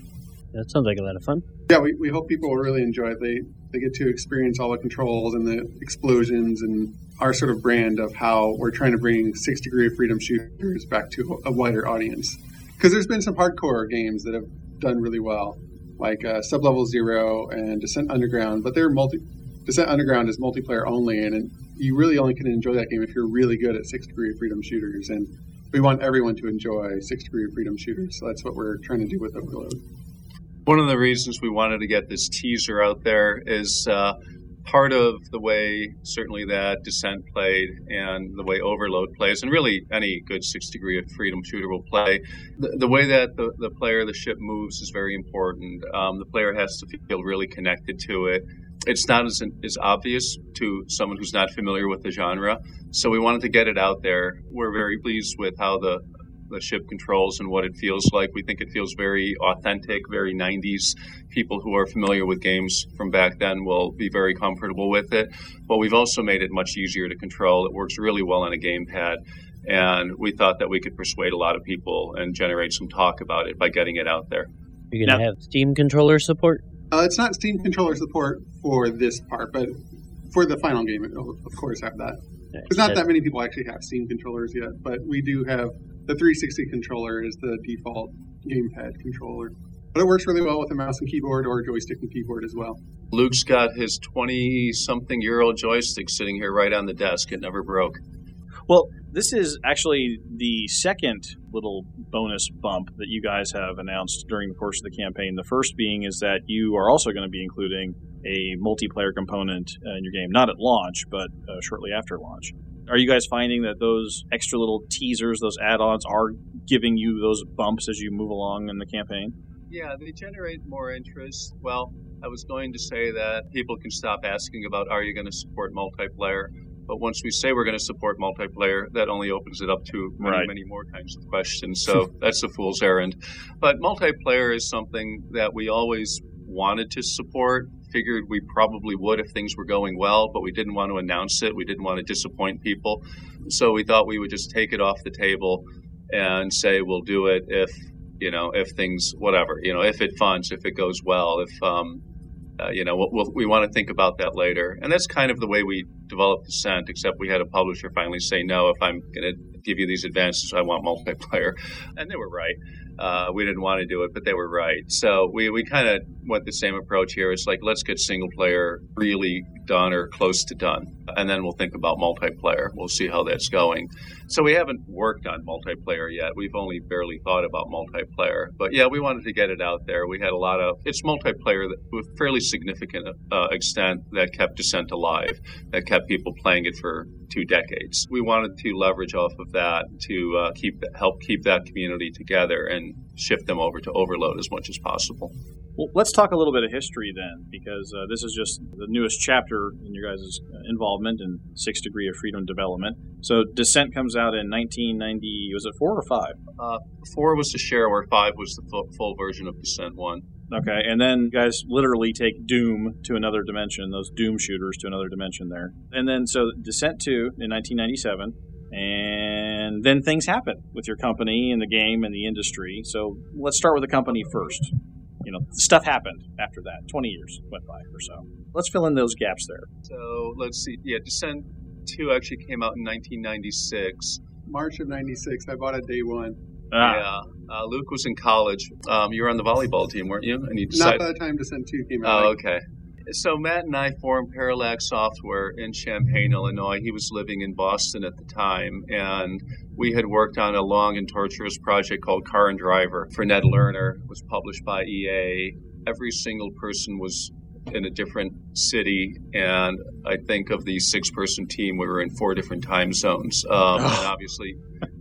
That sounds like a lot of fun. Yeah, we, we hope people will really enjoy it. They they get to experience all the controls and the explosions and our sort of brand of how we're trying to bring six degree of freedom shooters back to a wider audience. Because there's been some hardcore games that have done really well, like uh, Sublevel Zero and Descent Underground, but they're multi Descent Underground is multiplayer only, and you really only can enjoy that game if you're really good at six degree of freedom shooters. And we want everyone to enjoy six degree of freedom shooters, so that's what we're trying to do with Overload. One of the reasons we wanted to get this teaser out there is uh, part of the way, certainly, that Descent played and the way Overload plays, and really any good six degree of freedom shooter will play. The, the way that the, the player, the ship moves is very important. Um, the player has to feel really connected to it it's not as, as obvious to someone who's not familiar with the genre. So we wanted to get it out there. We're very pleased with how the the ship controls and what it feels like. We think it feels very authentic, very 90s. People who are familiar with games from back then will be very comfortable with it. But we've also made it much easier to control. It works really well on a gamepad. And we thought that we could persuade a lot of people and generate some talk about it by getting it out there. You're going to have Steam controller support? Uh, it's not Steam controller support for this part, but for the final game, it will of course have that. There's not that many people actually have Steam controllers yet, but we do have the 360 controller is the default gamepad controller. But it works really well with a mouse and keyboard or joystick and keyboard as well. Luke's got his 20 something year old joystick sitting here right on the desk. It never broke. Well, this is actually the second little bonus bump that you guys have announced during the course of the campaign. The first being is that you are also going to be including a multiplayer component in your game, not at launch, but uh, shortly after launch. Are you guys finding that those extra little teasers, those add-ons, are giving you those bumps as you move along in the campaign? Yeah, they generate more interest. Well, I was going to say that people can stop asking about are you going to support multiplayer but once we say we're going to support multiplayer, that only opens it up to many, right. many more kinds of questions. So that's a fool's errand. But multiplayer is something that we always wanted to support. Figured we probably would if things were going well, but we didn't want to announce it. We didn't want to disappoint people. So we thought we would just take it off the table and say we'll do it if you know if things whatever you know if it funds if it goes well if um, uh, you know, we'll, we'll, want to think about that later. And that's kind of the way we developed Descent, except we had a publisher finally say, no, if I'm going to give you these advances, I want multiplayer. And they were right. Uh, we didn't want to do it, but they were right. So we, we kind of went the same approach here. It's like, let's get single player really done or close to done. And then we'll think about multiplayer. We'll see how that's going. So we haven't worked on multiplayer yet. We've only barely thought about multiplayer. But yeah, we wanted to get it out there. We had a lot of, it's multiplayer that, with fairly significant uh, extent that kept Descent alive, that kept people playing it for two decades. We wanted to leverage off of that to uh, keep help keep that community together and shift them over to Overload as much as possible. Well, let's talk a little bit of history then, because uh, this is just the newest chapter in your guys' involvement in Six Degree of Freedom development. So, Descent comes out in 1990. Was it four or five? Uh, four was the shareware. Five was the full, full version of Descent One. Okay, and then you guys literally take Doom to another dimension, those Doom shooters to another dimension there. And then, so Descent 2 in 1997, and then things happen with your company and the game and the industry. So let's start with the company first. You know, stuff happened after that. 20 years went by or so. Let's fill in those gaps there. So let's see. Yeah, Descent 2 actually came out in 1996. March of '96. I bought it day one. Ah. Yeah. Uh, Luke was in college. Um, you were on the volleyball team, weren't you? And you Not decided. by the time Descent Two came out. Oh, like, okay. So Matt and I formed Parallax Software in Champaign, Illinois. He was living in Boston at the time, and we had worked on a long and torturous project called Car and Driver for Ned Lerner. It was published by EA. Every single person was in a different city, and I think of the six-person team, we were in four different time zones. Um, and obviously,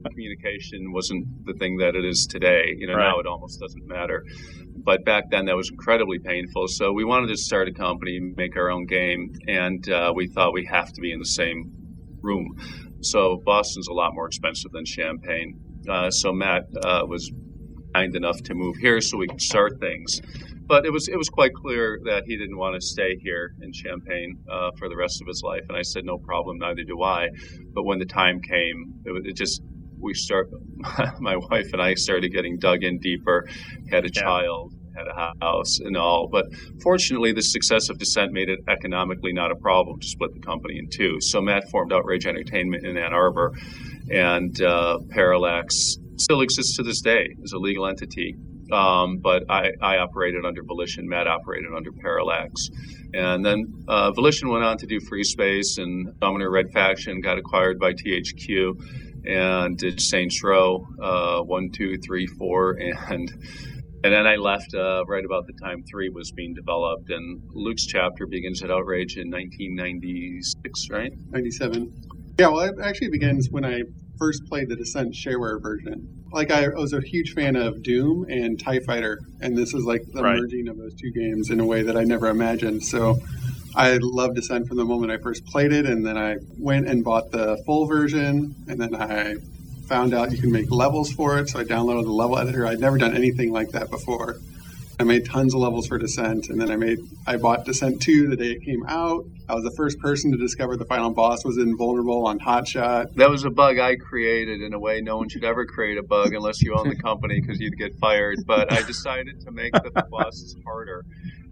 communication wasn't the thing that it is today. You know, Right. now it almost doesn't matter. But back then, that was incredibly painful. So we wanted to start a company, make our own game, and uh, we thought we have to be in the same room. So Boston's a lot more expensive than Champaign. Uh, so Matt uh, was kind enough to move here so we could start things. But it was it was quite clear that he didn't want to stay here in Champaign uh, for the rest of his life, and I said no problem, neither do I. But when the time came, it, it just we start. My wife and I started getting dug in deeper. Had a child, had a house, and all. But fortunately, the success of Descent made it economically not a problem to split the company in two. So Matt formed Outrage Entertainment in Ann Arbor, and uh, Parallax still exists to this day as a legal entity. Um, but I, I operated under Volition. Matt operated under Parallax. And then uh, Volition went on to do Free Space, and Dominator Red Faction got acquired by THQ and did Saints Row uh, 1, 2, 3, 4. And, and then I left uh, right about the time 3 was being developed. And Luke's chapter begins at Outrage in 1996, right? 97. Yeah, well, it actually begins when I first played the Descent shareware version. Like, I was a huge fan of Doom and TIE Fighter, and this is like the Right. merging of those two games in a way that I never imagined. So I loved Descent from the moment I first played it, and then I went and bought the full version, and then I found out you can make levels for it, so I downloaded the level editor. I'd never done anything like that before. I made tons of levels for Descent, and then I made I bought Descent 2 the day it came out. I was the first person to discover the final boss was invulnerable on Hotshot. That was a bug I created in a way no one should ever create a bug unless you own the company because you'd get fired. But I decided to make the bosses harder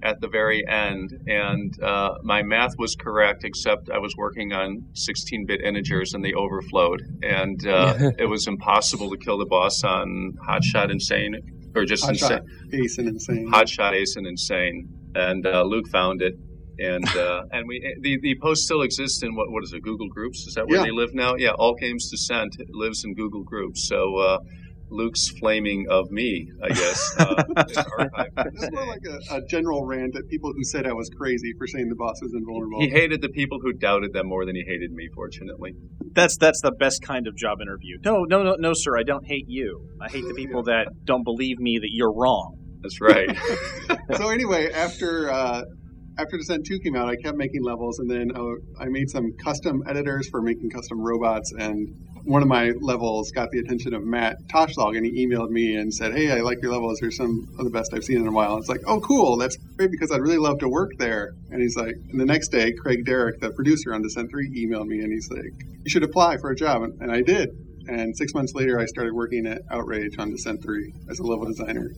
at the very end, and uh, my math was correct, except I was working on 16-bit integers and they overflowed, and uh, it was impossible to kill the boss on Hotshot Insane or just Hotshot Insane. Ace and Insane. Hotshot Ace and Insane, and uh, Luke found it. And uh, and we the, the post still exists in what what is it Google Groups is that where Yeah. they live now yeah All Games Descent lives in Google Groups so uh, Luke's flaming of me I guess uh, is. This is more like a, a general rant at people who said I was crazy for saying the boss was invulnerable. he hated the people who doubted them more than he hated me fortunately That's that's the best kind of job interview. No, no, no, no, sir. I don't hate you. I hate the people that don't believe me that you're wrong. that's right so anyway, after uh, after Descent 2 came out, I kept making levels, and then uh, I made some custom editors for making custom robots. And one of my levels got the attention of Matt Toschlog, and he emailed me and said, "Hey, I like your levels. They're some of the best I've seen in a while." It's like, "Oh, cool. That's great because I'd really love to work there." And he's like, and the next day, Craig Derrick, the producer on Descent 3, emailed me, and he's like, "You should apply for a job," and, and I did. And six months later, I started working at Outrage on Descent 3 as a level designer.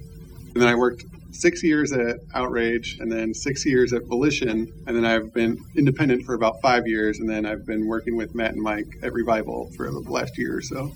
And then I worked six years at Outrage, and then six years at Volition, and then I've been independent for about five years, and then I've been working with Matt and Mike at Revival for the last year or so.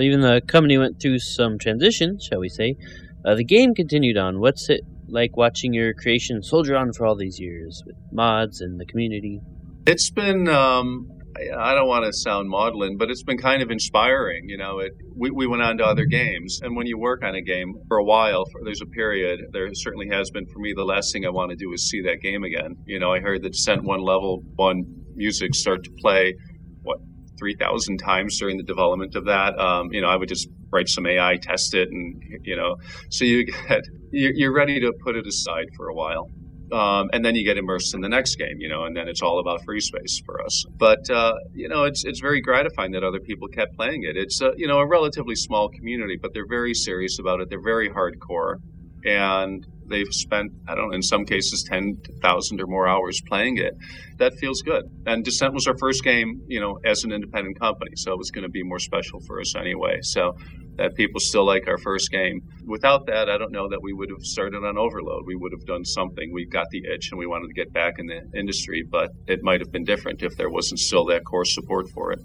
Even the company went through some transition, shall we say. Uh, the game continued on. What's it like watching your creation soldier on for all these years with mods and the community? It's been um, I don't want to sound maudlin, but it's been kind of inspiring. You know, it we, we went on to other games, and when you work on a game for a while, for, there's a period. There certainly has been for me. The last thing I want to do is see that game again. You know, I heard the Descent One level one music start to play. What three thousand times during the development of that? Um, you know, I would just write some AI, test it, and you know, so you get you're ready to put it aside for a while um, and then you get immersed in the next game, you know, and then it's all about free space for us. But uh, you know, it's it's very gratifying that other people kept playing it. It's uh, you know a relatively small community, but they're very serious about it. They're very hardcore, and they've spent, I don't know, in some cases, 10,000 or more hours playing it. That feels good. And Descent was our first game, you know, as an independent company. So it was going to be more special for us anyway. So that people still like our first game. Without that, I don't know that we would have started on Overload. We would have done something. We got the itch and we wanted to get back in the industry, but it might have been different if there wasn't still that core support for it.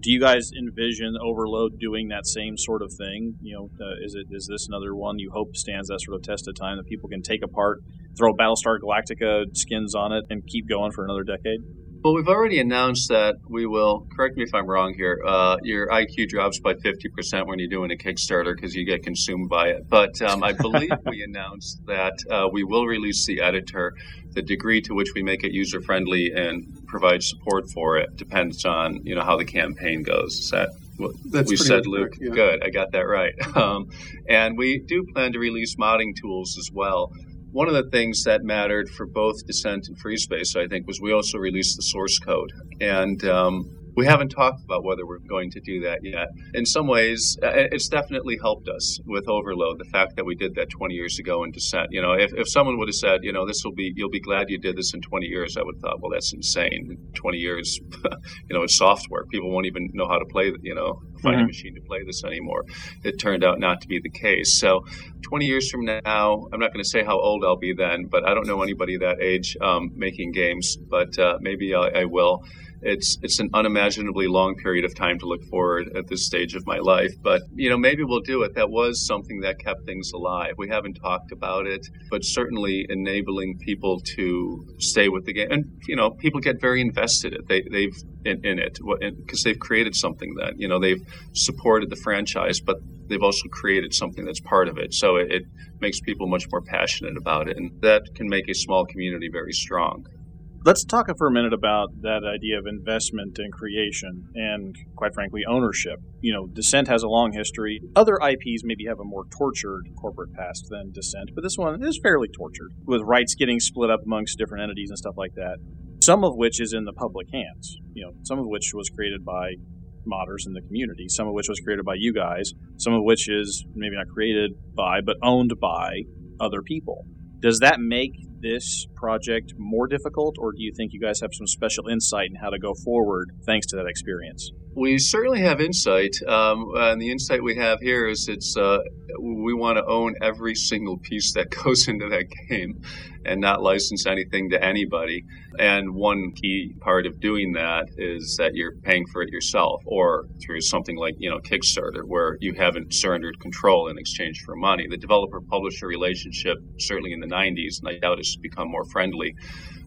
Do you guys envision Overload doing that same sort of thing? You know, uh, is it is this another one you hope stands that sort of test of time that people can take apart, throw Battlestar Galactica skins on it, and keep going for another decade? Well, we've already announced that we will. Correct me if I'm wrong here. Uh, your IQ drops by 50% when you're doing a Kickstarter because you get consumed by it. But um, I believe we announced that uh, we will release the editor. The degree to which we make it user friendly and provide support for it depends on you know how the campaign goes. Is that what That's we said, Luke? correct, yeah. Good, I got that right. Um, and we do plan to release modding tools as well. One of the things that mattered for both Descent and Free Space, I think, was we also released the source code. And um, we haven't talked about whether we're going to do that yet. In some ways, uh, it's definitely helped us with Overload. The fact that we did that 20 years ago in Descent. You know, if, if someone would have said, you know, this will be, you'll be glad you did this in 20 years, I would have thought, well, that's insane. In 20 years, you know, it's software. People won't even know how to play, you know, find a Mhm. machine to play this anymore. It turned out not to be the case. So 20 years from now, I'm not going to say how old I'll be then, but I don't know anybody that age um, making games, but uh, maybe I, I will. It's it's an unimaginably long period of time to look forward at this stage of my life, but you know maybe we'll do it. That was something that kept things alive. We haven't talked about it, but certainly enabling people to stay with the game, and you know people get very invested. in- They they've in, in it because they've created something that you know they've supported the franchise, but they've also created something that's part of it. So it, it makes people much more passionate about it, and that can make a small community very strong. Let's talk for a minute about that idea of investment and creation and, quite frankly, ownership. You know, Descent has a long history. Other IPs maybe have a more tortured corporate past than Descent, but this one is fairly tortured, with rights getting split up amongst different entities and stuff like that. Some of which is in the public hands. You know, some of which was created by modders in the community, some of which was created by you guys, some of which is maybe not created by, but owned by other people. Does that make this project more difficult, or do you think you guys have some special insight in how to go forward thanks to that experience? We certainly have insight, um, and the insight we have here is it's uh, we want to own every single piece that goes into that game, and not license anything to anybody. And one key part of doing that is that you're paying for it yourself, or through something like you know Kickstarter, where you haven't surrendered control in exchange for money. The developer-publisher relationship, certainly in the '90s, and I doubt it's become more friendly,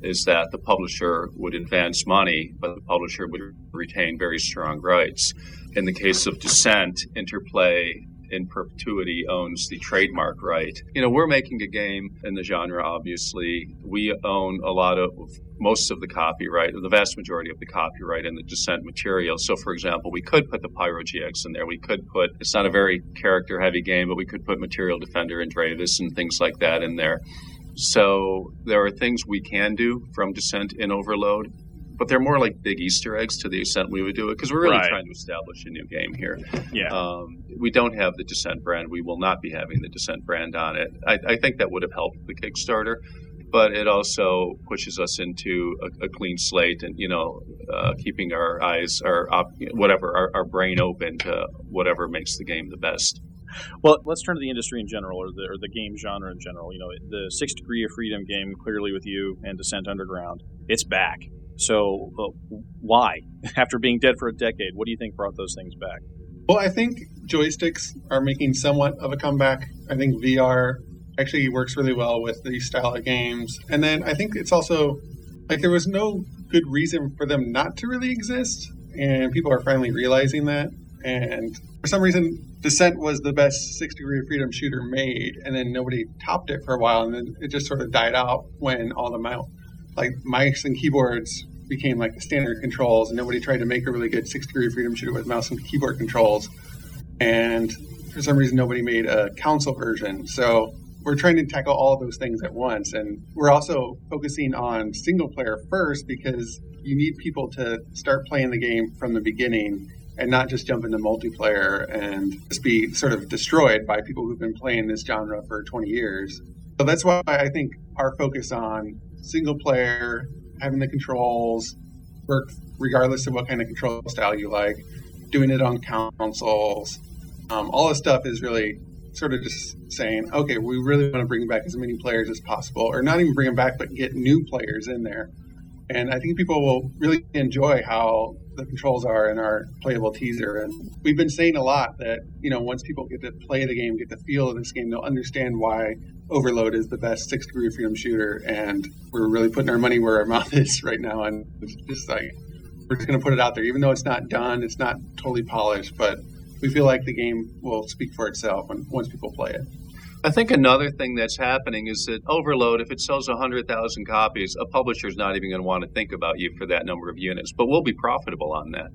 is that the publisher would advance money, but the publisher would retain very strong rights. In the case of Descent, Interplay in perpetuity owns the trademark right. You know, we're making a game in the genre, obviously. We own a lot of most of the copyright, the vast majority of the copyright in the Descent material. So, for example, we could put the Pyro GX in there. We could put, it's not a very character heavy game, but we could put Material Defender and Dravis and things like that in there. So there are things we can do from Descent in Overload, but they're more like big Easter eggs to the extent we would do it because we're really Right. trying to establish a new game here. Yeah. Um, we don't have the Descent brand. We will not be having the Descent brand on it. I, I think that would have helped the Kickstarter, but it also pushes us into a, a clean slate and you know uh, keeping our eyes, our op, whatever, our, our brain open to whatever makes the game the best. Well, let's turn to the industry in general, or the, or the game genre in general. You know, the Six Degree of Freedom game, clearly with you and Descent Underground, it's back. So, why? After being dead for a decade, what do you think brought those things back? Well, I think joysticks are making somewhat of a comeback. I think VR actually works really well with these style of games. And then I think it's also like there was no good reason for them not to really exist, and people are finally realizing that. And for some reason, Descent was the best six degree of freedom shooter made, and then nobody topped it for a while, and then it just sort of died out when all the mount like mice and keyboards became like the standard controls, and nobody tried to make a really good six degree freedom shooter with mouse and keyboard controls. And for some reason, nobody made a console version. So we're trying to tackle all of those things at once. And we're also focusing on single player first because you need people to start playing the game from the beginning and not just jump into multiplayer and just be sort of destroyed by people who've been playing this genre for 20 years. So that's why I think our focus on single player, having the controls work regardless of what kind of control style you like, doing it on consoles, um, all this stuff is really sort of just saying, okay, we really want to bring back as many players as possible, or not even bring them back, but get new players in there. And I think people will really enjoy how the controls are in our playable teaser. And we've been saying a lot that, you know, once people get to play the game, get the feel of this game, they'll understand why Overload is the best six degree freedom shooter. And we're really putting our money where our mouth is right now. And just like, we're just going to put it out there, even though it's not done, it's not totally polished, but we feel like the game will speak for itself when, once people play it. I think another thing that's happening is that Overload, if it sells 100,000 copies, a publisher's not even going to want to think about you for that number of units. But we'll be profitable on that.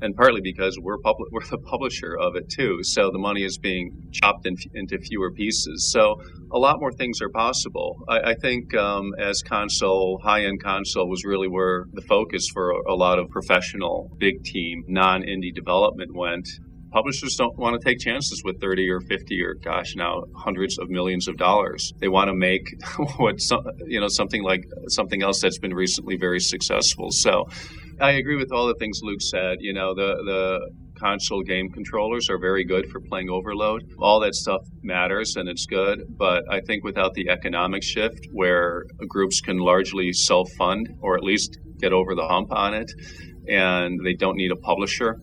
And partly because we're, pub- we're the publisher of it too. So the money is being chopped in, into fewer pieces. So a lot more things are possible. I, I think um, as console, high end console was really where the focus for a, a lot of professional, big team, non indie development went publishers don't want to take chances with 30 or 50 or gosh now hundreds of millions of dollars. They want to make what some, you know something like something else that's been recently very successful. So i agree with all the things luke said. You know the the console game controllers are very good for playing overload. All that stuff matters and it's good but i think without the economic shift where groups can largely self-fund or at least get over the hump on it and they don't need a publisher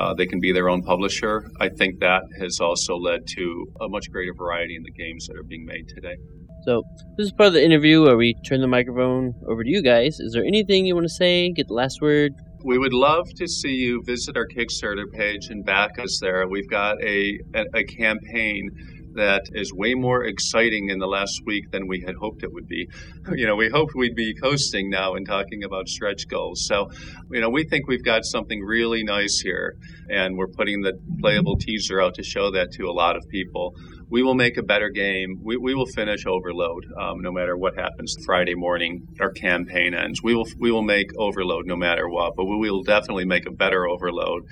uh, they can be their own publisher. I think that has also led to a much greater variety in the games that are being made today. So, this is part of the interview where we turn the microphone over to you guys. Is there anything you want to say? Get the last word? We would love to see you visit our Kickstarter page and back us there. We've got a, a, a campaign that is way more exciting in the last week than we had hoped it would be. You know, we hoped we'd be coasting now and talking about stretch goals. So, you know, we think we've got something really nice here, and we're putting the playable teaser out to show that to a lot of people. We will make a better game. We, we will finish Overload um, no matter what happens Friday morning. Our campaign ends. We will we will make Overload no matter what, but we will definitely make a better Overload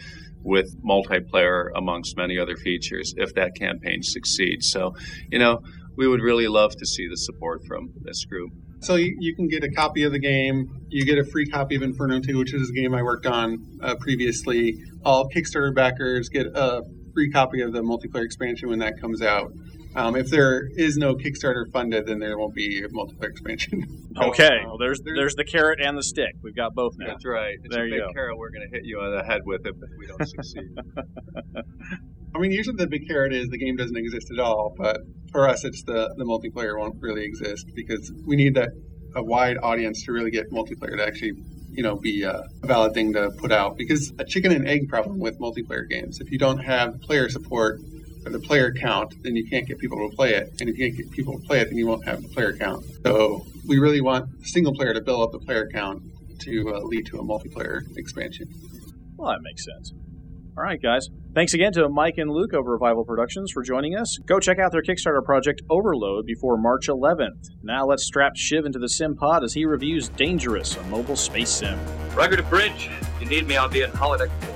with multiplayer amongst many other features if that campaign succeeds. So, you know, we would really love to see the support from this group. So you, can get a copy of the game. You get a free copy of Inferno 2, which is a game I worked on uh, previously. All Kickstarter backers get a free copy of the multiplayer expansion when that comes out. Um, if there is no Kickstarter funded, then there won't be a multiplayer expansion. okay, well, there's there's the carrot and the stick. We've got both now. That's right. It's there a you big go. carrot. We're going to hit you on the head with it if we don't succeed. I mean, usually the big carrot is the game doesn't exist at all, but for us, it's the the multiplayer won't really exist because we need that a wide audience to really get multiplayer to actually you know be a valid thing to put out because a chicken and egg problem with multiplayer games if you don't have player support or the player count then you can't get people to play it and if you can't get people to play it then you won't have the player count so we really want single player to build up the player count to uh, lead to a multiplayer expansion well that makes sense all right, guys. Thanks again to Mike and Luke over Revival Productions for joining us. Go check out their Kickstarter project Overload before March 11th. Now let's strap Shiv into the sim pod as he reviews Dangerous, a mobile space sim. Roger to bridge. If you need me, I'll be at holodeck 4.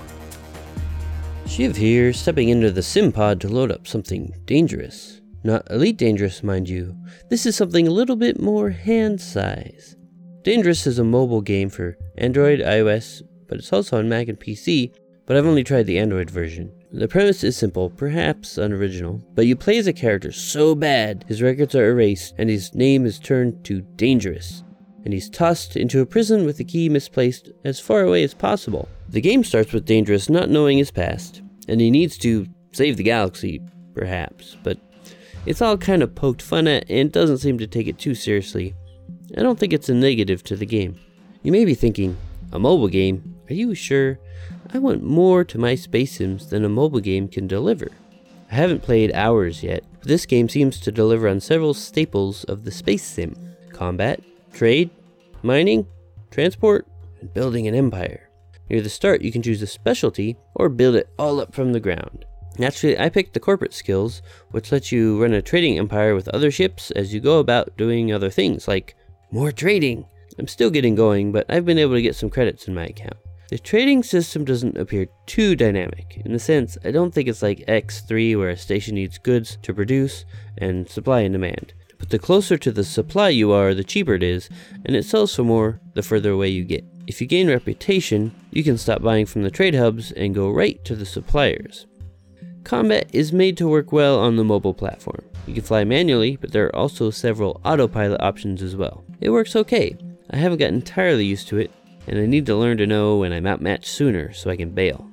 Shiv here, stepping into the sim pod to load up something dangerous. Not elite dangerous, mind you. This is something a little bit more hand size. Dangerous is a mobile game for Android, iOS, but it's also on Mac and PC, but I've only tried the Android version. The premise is simple, perhaps unoriginal, but you play as a character so bad his records are erased and his name is turned to Dangerous, and he's tossed into a prison with the key misplaced as far away as possible. The game starts with Dangerous not knowing his past, and he needs to save the galaxy, perhaps, but it's all kind of poked fun at and doesn't seem to take it too seriously. I don't think it's a negative to the game. You may be thinking, a mobile game? Are you sure? I want more to my Space Sims than a mobile game can deliver. I haven't played hours yet, but this game seems to deliver on several staples of the Space Sim combat, trade, mining, transport, and building an empire. Near the start, you can choose a specialty or build it all up from the ground. Naturally, I picked the corporate skills, which lets you run a trading empire with other ships as you go about doing other things like more trading. I'm still getting going, but I've been able to get some credits in my account. The trading system doesn't appear too dynamic. In the sense, I don't think it's like X3 where a station needs goods to produce and supply and demand. But the closer to the supply you are, the cheaper it is, and it sells for more the further away you get. If you gain reputation, you can stop buying from the trade hubs and go right to the suppliers. Combat is made to work well on the mobile platform. You can fly manually, but there are also several autopilot options as well. It works okay. I haven't gotten entirely used to it, and I need to learn to know when I'm outmatched sooner so I can bail.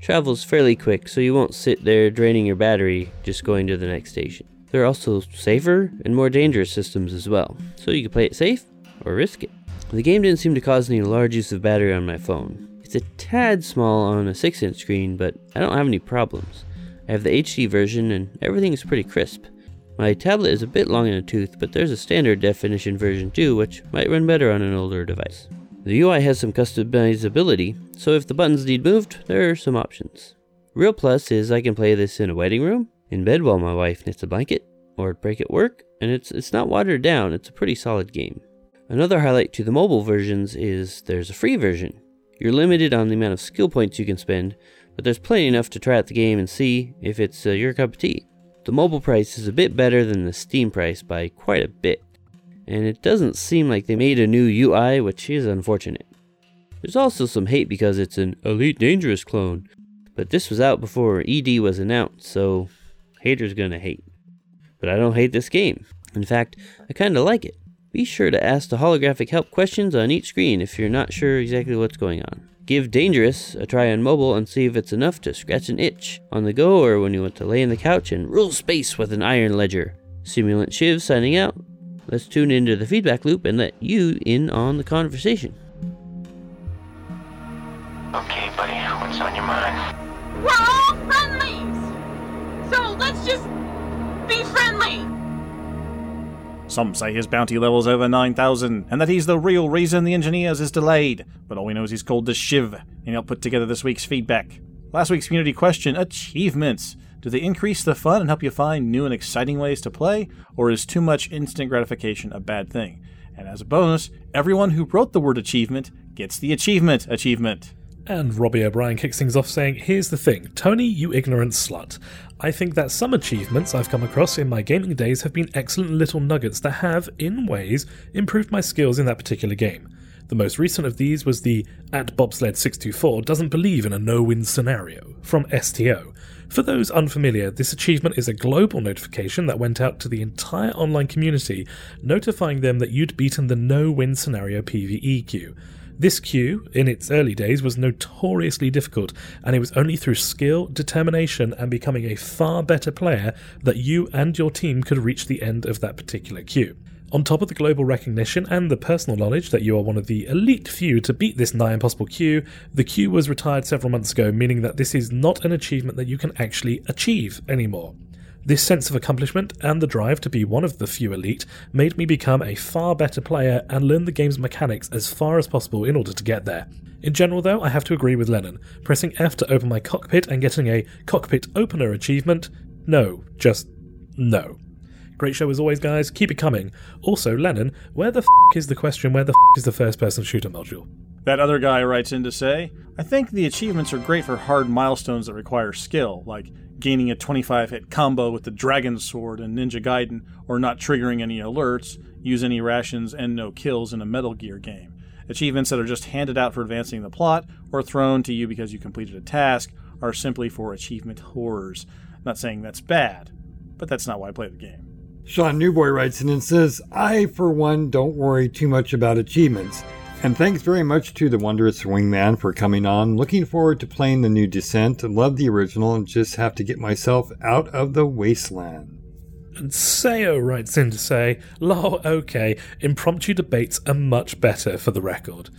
Travel's fairly quick, so you won't sit there draining your battery just going to the next station. There are also safer and more dangerous systems as well, so you can play it safe or risk it. The game didn't seem to cause any large use of battery on my phone. It's a tad small on a 6 inch screen, but I don't have any problems. I have the HD version and everything is pretty crisp. My tablet is a bit long in the tooth, but there's a standard definition version too, which might run better on an older device. The UI has some customizability, so if the buttons need moved, there are some options. Real plus is I can play this in a wedding room, in bed while my wife knits a blanket, or break at work, and it's it's not watered down, it's a pretty solid game. Another highlight to the mobile versions is there's a free version. You're limited on the amount of skill points you can spend, but there's plenty enough to try out the game and see if it's uh, your cup of tea. The mobile price is a bit better than the Steam price by quite a bit, and it doesn't seem like they made a new UI, which is unfortunate. There's also some hate because it's an Elite Dangerous clone, but this was out before ED was announced, so haters gonna hate. But I don't hate this game. In fact, I kinda like it. Be sure to ask the holographic help questions on each screen if you're not sure exactly what's going on. Give Dangerous a try on mobile and see if it's enough to scratch an itch on the go or when you want to lay on the couch and rule space with an iron ledger. Simulant Shiv signing out. Let's tune into the feedback loop and let you in on the conversation. Okay, buddy, what's on your mind? We're all friendlies! So let's just be friendly! Some say his bounty level's over 9,000, and that he's the real reason the engineers is delayed. But all we know is he's called the Shiv, and he'll put together this week's feedback. Last week's community question Achievements. Do they increase the fun and help you find new and exciting ways to play, or is too much instant gratification a bad thing? And as a bonus, everyone who wrote the word achievement gets the achievement achievement. And Robbie O'Brien kicks things off saying, Here's the thing, Tony, you ignorant slut. I think that some achievements I've come across in my gaming days have been excellent little nuggets that have, in ways, improved my skills in that particular game. The most recent of these was the at bobsled624 doesn't believe in a no win scenario from STO. For those unfamiliar, this achievement is a global notification that went out to the entire online community, notifying them that you'd beaten the no win scenario PvE queue. This queue, in its early days, was notoriously difficult, and it was only through skill, determination, and becoming a far better player that you and your team could reach the end of that particular queue. On top of the global recognition and the personal knowledge that you are one of the elite few to beat this nigh impossible queue, the queue was retired several months ago, meaning that this is not an achievement that you can actually achieve anymore. This sense of accomplishment and the drive to be one of the few elite made me become a far better player and learn the game's mechanics as far as possible in order to get there. In general, though, I have to agree with Lennon. Pressing F to open my cockpit and getting a cockpit opener achievement? No, just no. Great show as always, guys. Keep it coming. Also, Lennon, where the f is the question where the f is the first person shooter module? That other guy writes in to say, I think the achievements are great for hard milestones that require skill, like gaining a 25 hit combo with the Dragon Sword and Ninja Gaiden, or not triggering any alerts, use any rations, and no kills in a Metal Gear game. Achievements that are just handed out for advancing the plot, or thrown to you because you completed a task, are simply for achievement horrors. not saying that's bad, but that's not why I play the game. Sean Newboy writes in and says, I, for one, don't worry too much about achievements. And thanks very much to the wondrous Wingman for coming on. Looking forward to playing the new Descent. Love the original and just have to get myself out of the wasteland. And Sayo writes in to say, Lol, okay, impromptu debates are much better for the record.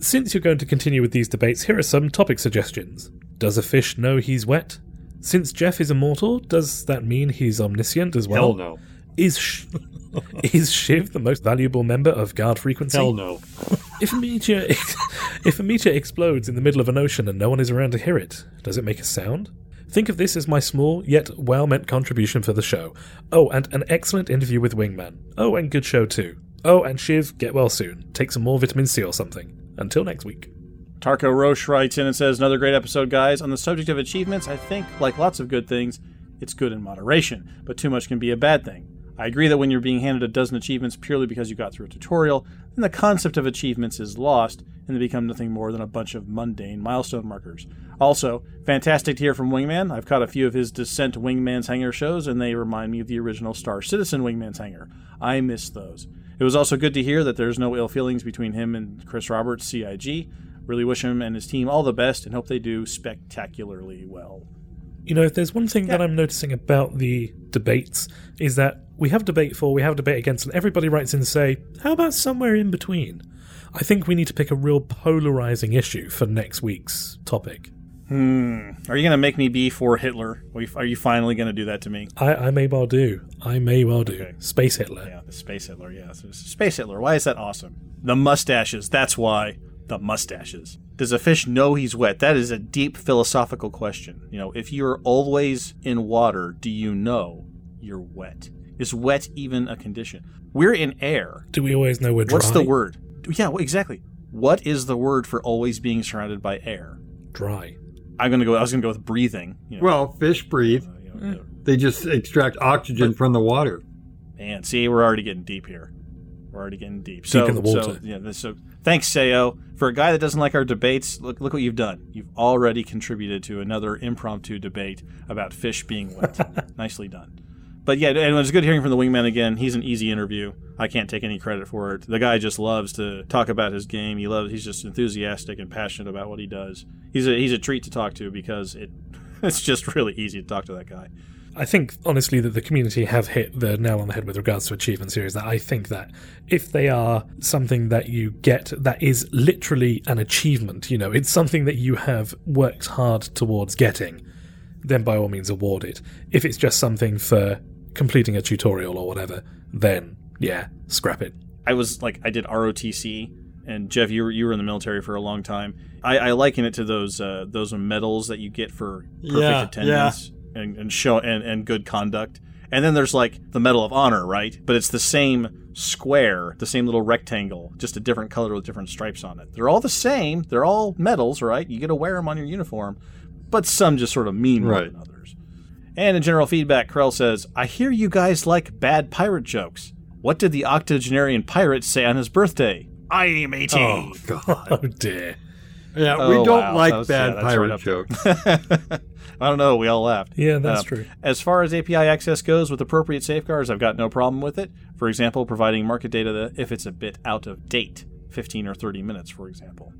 Since you're going to continue with these debates, here are some topic suggestions. Does a fish know he's wet? Since Jeff is immortal, does that mean he's omniscient as well? Hell no. Is Sh- is Shiv the most valuable member of guard frequency? Hell no. If a meteor if a meteor explodes in the middle of an ocean and no one is around to hear it, does it make a sound? Think of this as my small yet well meant contribution for the show. Oh, and an excellent interview with Wingman. Oh, and good show too. Oh, and Shiv, get well soon. Take some more vitamin C or something. Until next week. Tarko Roche writes in and says, Another great episode, guys. On the subject of achievements, I think, like lots of good things, it's good in moderation, but too much can be a bad thing. I agree that when you're being handed a dozen achievements purely because you got through a tutorial, then the concept of achievements is lost and they become nothing more than a bunch of mundane milestone markers. Also, fantastic to hear from Wingman. I've caught a few of his Descent Wingman's Hangar shows and they remind me of the original Star Citizen Wingman's Hangar. I miss those. It was also good to hear that there's no ill feelings between him and Chris Roberts, CIG. Really wish him and his team all the best and hope they do spectacularly well. You know, if there's one thing that I'm noticing about the debates is that we have debate for, we have debate against, and everybody writes in to say, how about somewhere in between? I think we need to pick a real polarizing issue for next week's topic. Hmm. Are you going to make me be for Hitler? Are you, finally going to do that to me? I, I may well do. I may well do. Space Hitler. Yeah, the Space Hitler. Yeah, so Space Hitler. Why is that awesome? The mustaches. That's why. The mustaches. Does a fish know he's wet? That is a deep philosophical question. You know, if you're always in water, do you know you're wet? Is wet even a condition? We're in air. Do we always know we're dry? What's the word? Yeah, exactly. What is the word for always being surrounded by air? Dry. I'm gonna go. I was gonna go with breathing. You know, Well, fish breathe. Uh, they just extract oxygen from the water. Man, see, we're already getting deep here. We're already getting deep. Deep so, in the water. So, eh? yeah, this- so thanks, Sayo. For a guy that doesn't like our debates, look look what you've done. You've already contributed to another impromptu debate about fish being wet. Nicely done. But yeah, and it was good hearing from the wingman again. He's an easy interview. I can't take any credit for it. The guy just loves to talk about his game. He loves. He's just enthusiastic and passionate about what he does. He's a he's a treat to talk to because it it's just really easy to talk to that guy. I think honestly that the community have hit the nail on the head with regards to achievement series. That I think that if they are something that you get that is literally an achievement, you know, it's something that you have worked hard towards getting, then by all means award it. If it's just something for completing a tutorial or whatever, then yeah, scrap it. I was like, I did ROTC, and Jeff, you were you were in the military for a long time. I, I liken it to those uh, those medals that you get for perfect Yeah, attendance and, and show and, and good conduct. And then there's like the Medal of Honor, right? But it's the same square, the same little rectangle, just a different color with different stripes on it. They're all the same. They're all medals, right? You get to wear them on your uniform, but some just sort of mean more Right. than others. And in general feedback, Krell says, I hear you guys like bad pirate jokes. What did the octogenarian pirate say on his birthday? I am 18. Oh, God. Oh dear. Yeah, Oh, we don't wow. like That was- bad yeah, pirate right jokes. I don't know. We all laughed. Yeah, that's Uh, true. As far as API access goes with appropriate safeguards, I've got no problem with it. For example, providing market data that if it's a bit out of date, 15 or 30 minutes, for example.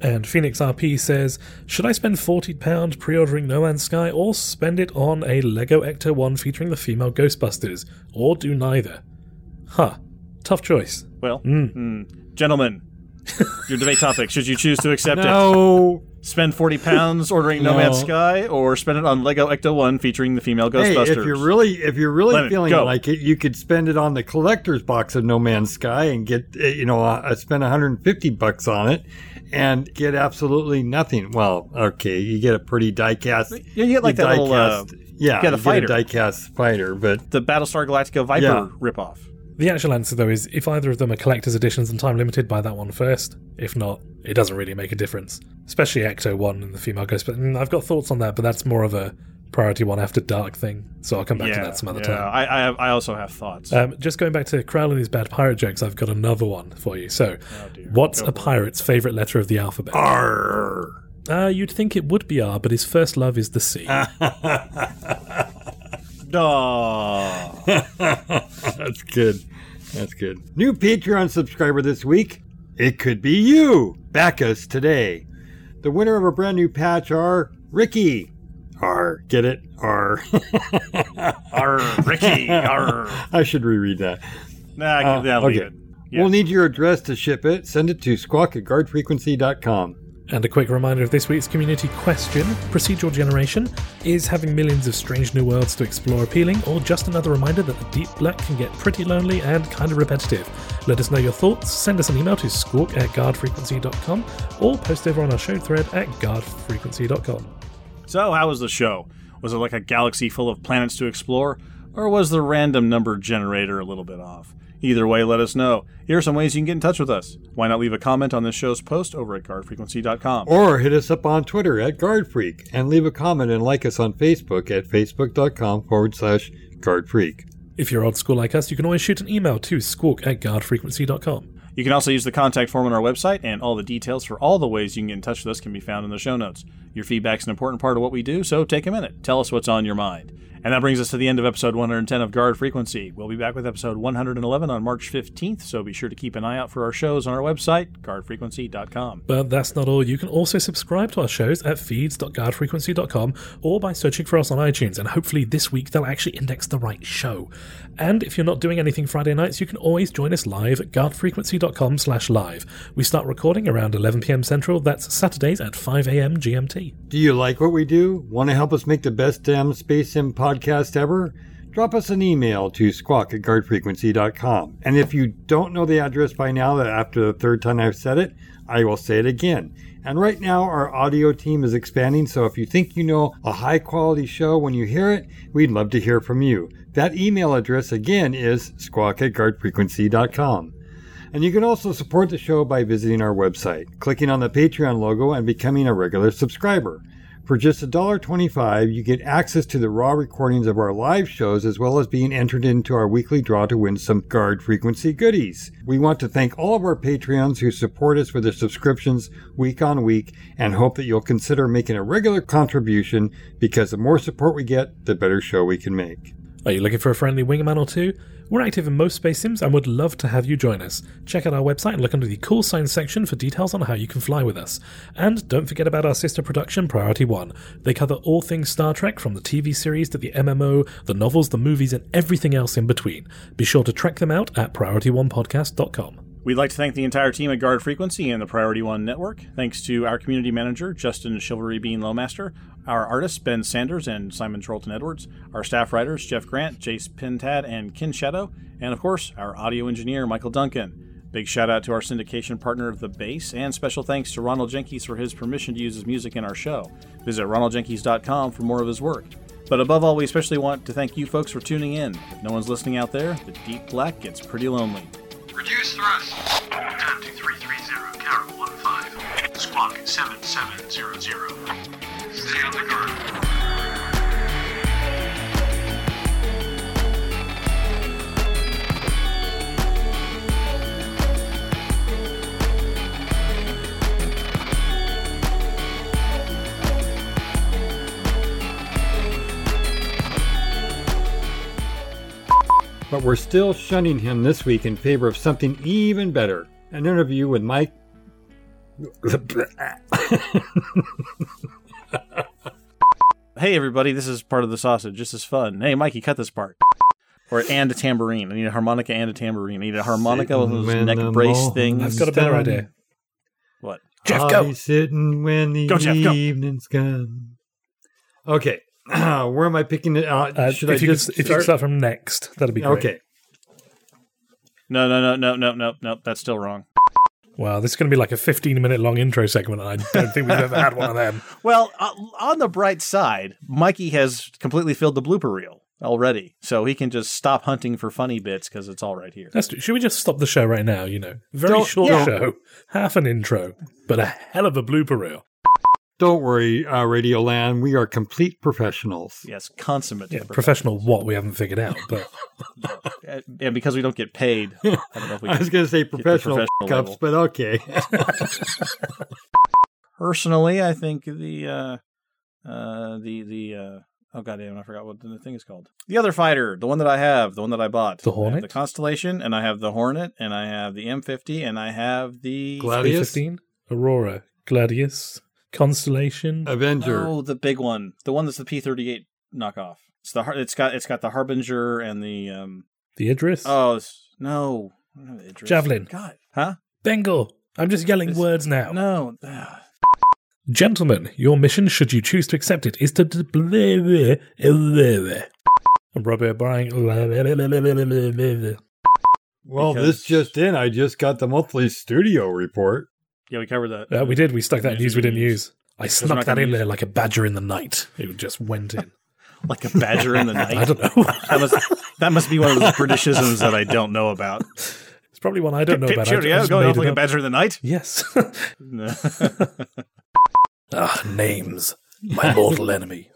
And Phoenix RP says, Should I spend £40 pre ordering No Man's Sky or spend it on a Lego Ecto 1 featuring the female Ghostbusters? Or do neither? Huh. Tough choice. Well, Mm. mm, gentlemen, your debate topic. Should you choose to accept it? No. Spend 40 pounds ordering No, No. Man's Sky or spend it on Lego Ecto 1 featuring the female Hey, Ghostbusters? if you're really if you're really feeling go. like it, you could spend it on the collector's box of No Man's Sky and get uh, you know uh, spend 150 bucks on it and get absolutely nothing. Well, okay, you get a pretty diecast. Yeah, you get like that little, uh, yeah, you get a fighter. diecast fighter, but the Battlestar Galactica Viper Yeah. ripoff. The actual answer, though, is if either of them are collector's editions and time limited, buy that one first. If not, it doesn't really make a difference. Especially Ecto 1 and the female Ghostbusters. Mm, I've got thoughts on that, but that's more of a priority one after dark thing. So I'll come back yeah, to that some other yeah. time. I, I, have, I also have thoughts. Um, just going back to Crowell and his bad pirate jokes, I've got another one for you. So, Oh, what's a pirate's favourite letter of the alphabet? R. Uh, you'd think it would be R, but his first love is the C. Aw. That's good. That's good. New Patreon subscriber this week. It could be you. Back us today. The winner of a brand new patch are Ricky. R. Get it? R. R. Ricky. R. I should reread that. Nah, Uh, yeah, leave okay. We'll need your address to ship it. Send it to squawk at guardfrequency.com. And a quick reminder of this week's community question Procedural generation is having millions of strange new worlds to explore appealing, or just another reminder that the deep black can get pretty lonely and kind of repetitive? Let us know your thoughts, send us an email to squawk at guardfrequency.com, or post over on our show thread at guardfrequency.com. So, how was the show? Was it like a galaxy full of planets to explore, or was the random number generator a little bit off? Either way, let us know. Here are some ways you can get in touch with us. Why not leave a comment on this show's post over at guardfrequency.com? Or hit us up on Twitter at GuardFreak and leave a comment and like us on Facebook at facebook.com forward slash GuardFreak. If you're old school like us, you can always shoot an email to squawk at guardfrequency.com. You can also use the contact form on our website, and all the details for all the ways you can get in touch with us can be found in the show notes. Your feedback's an important part of what we do, so take a minute. Tell us what's on your mind. And that brings us to the end of episode 110 of Guard Frequency. We'll be back with episode 111 on March 15th, so be sure to keep an eye out for our shows on our website, guardfrequency.com. But that's not all. You can also subscribe to our shows at feeds.guardfrequency.com or by searching for us on iTunes, and hopefully this week they'll actually index the right show. And if you're not doing anything Friday nights, you can always join us live at guardfrequency.com slash live. We start recording around 11pm Central, that's Saturdays at 5am GMT. Do you like what we do? Want to help us make the best damn Space Sim podcast ever? Drop us an email to squawk at guardfrequency.com. And if you don't know the address by now, that after the third time I've said it, I will say it again. And right now, our audio team is expanding, so if you think you know a high quality show when you hear it, we'd love to hear from you. That email address again is squawk at guardfrequency.com. And you can also support the show by visiting our website, clicking on the Patreon logo, and becoming a regular subscriber. For just $1.25, you get access to the raw recordings of our live shows as well as being entered into our weekly draw to win some guard frequency goodies. We want to thank all of our Patreons who support us with their subscriptions week on week and hope that you'll consider making a regular contribution because the more support we get, the better show we can make. Are you looking for a friendly wingman or two? We're active in most space sims and would love to have you join us. Check out our website and look under the call sign section for details on how you can fly with us. And don't forget about our sister production, Priority One. They cover all things Star Trek, from the TV series to the MMO, the novels, the movies, and everything else in between. Be sure to track them out at PriorityOnePodcast.com. We'd like to thank the entire team at Guard Frequency and the Priority One Network. Thanks to our community manager, Justin Chivalry Bean Lowmaster, our artists, Ben Sanders and Simon Charlton Edwards, our staff writers, Jeff Grant, Jace Pintad, and Kin Shadow, and of course, our audio engineer, Michael Duncan. Big shout out to our syndication partner, The Base, and special thanks to Ronald Jenkins for his permission to use his music in our show. Visit ronaldjenkins.com for more of his work. But above all, we especially want to thank you folks for tuning in. If no one's listening out there, the deep black gets pretty lonely. Reduce thrust. Turn to 330, Carol 15. Squawk 7700. Stay on the guard. But we're still shunning him this week in favor of something even better an interview with Mike. Hey everybody, this is part of the sausage. This is fun. Hey Mikey, cut this part. Or and a tambourine. I need a harmonica and a tambourine. I need a harmonica with those neck brace moon's things. I've got a better idea. What? Jeff, I'll go. be sitting when the Go, Jeff, go. evening's gone. Okay, where am I picking it? Uh, Uh, should if, I you just could, if you start? could start from next, that'd be great. okay, No, no, no, no, no, no, no. That's still wrong. Wow, this is going to be like a 15 minute long intro segment, I don't think we've ever had one of them. Well, uh, on the bright side, Mikey has completely filled the blooper reel already, so he can just stop hunting for funny bits because it's all right here. That's, should we just stop the show right now? You know, very Don't- short yeah. show, half an intro, but a hell of a blooper reel. Don't worry, uh, Radio Land. We are complete professionals. Yes, consummate. Yeah, professional what we haven't figured out, but And because we don't get paid, I don't know if we I was going to say professional, professional cups, but okay. Personally, I think the uh, uh, the the uh, oh goddamn, I forgot what the thing is called. The other fighter, the one that I have, the one that I bought, The I have Hornet? the Constellation, and I have the Hornet, and I have the M50, and I have the Gladius? B15, Aurora, Gladius, Constellation. Avenger. Oh, the big one, the one that's the P38 knockoff. It's the it's got it's got the Harbinger and the um. The Idris? Oh it's, no, Idris. Javelin. God, huh? Bengal. I'm just yelling This- words now. No. Gentlemen, your mission, should you choose to accept it, is to. Robert Bryan. Well, Because- this just in. I just got the monthly studio report. Yeah, we covered that. Uh, we did. We stuck that in News we didn't use. I snuck that in use there like a badger in the night. It just went in. like a badger in the night. I don't know. that must that must be one of those Britishisms that I don't know about. It's probably one I don't know Pip about. Cheerio, going off like a badger in the night. Yes. Ah, names. My mortal enemy.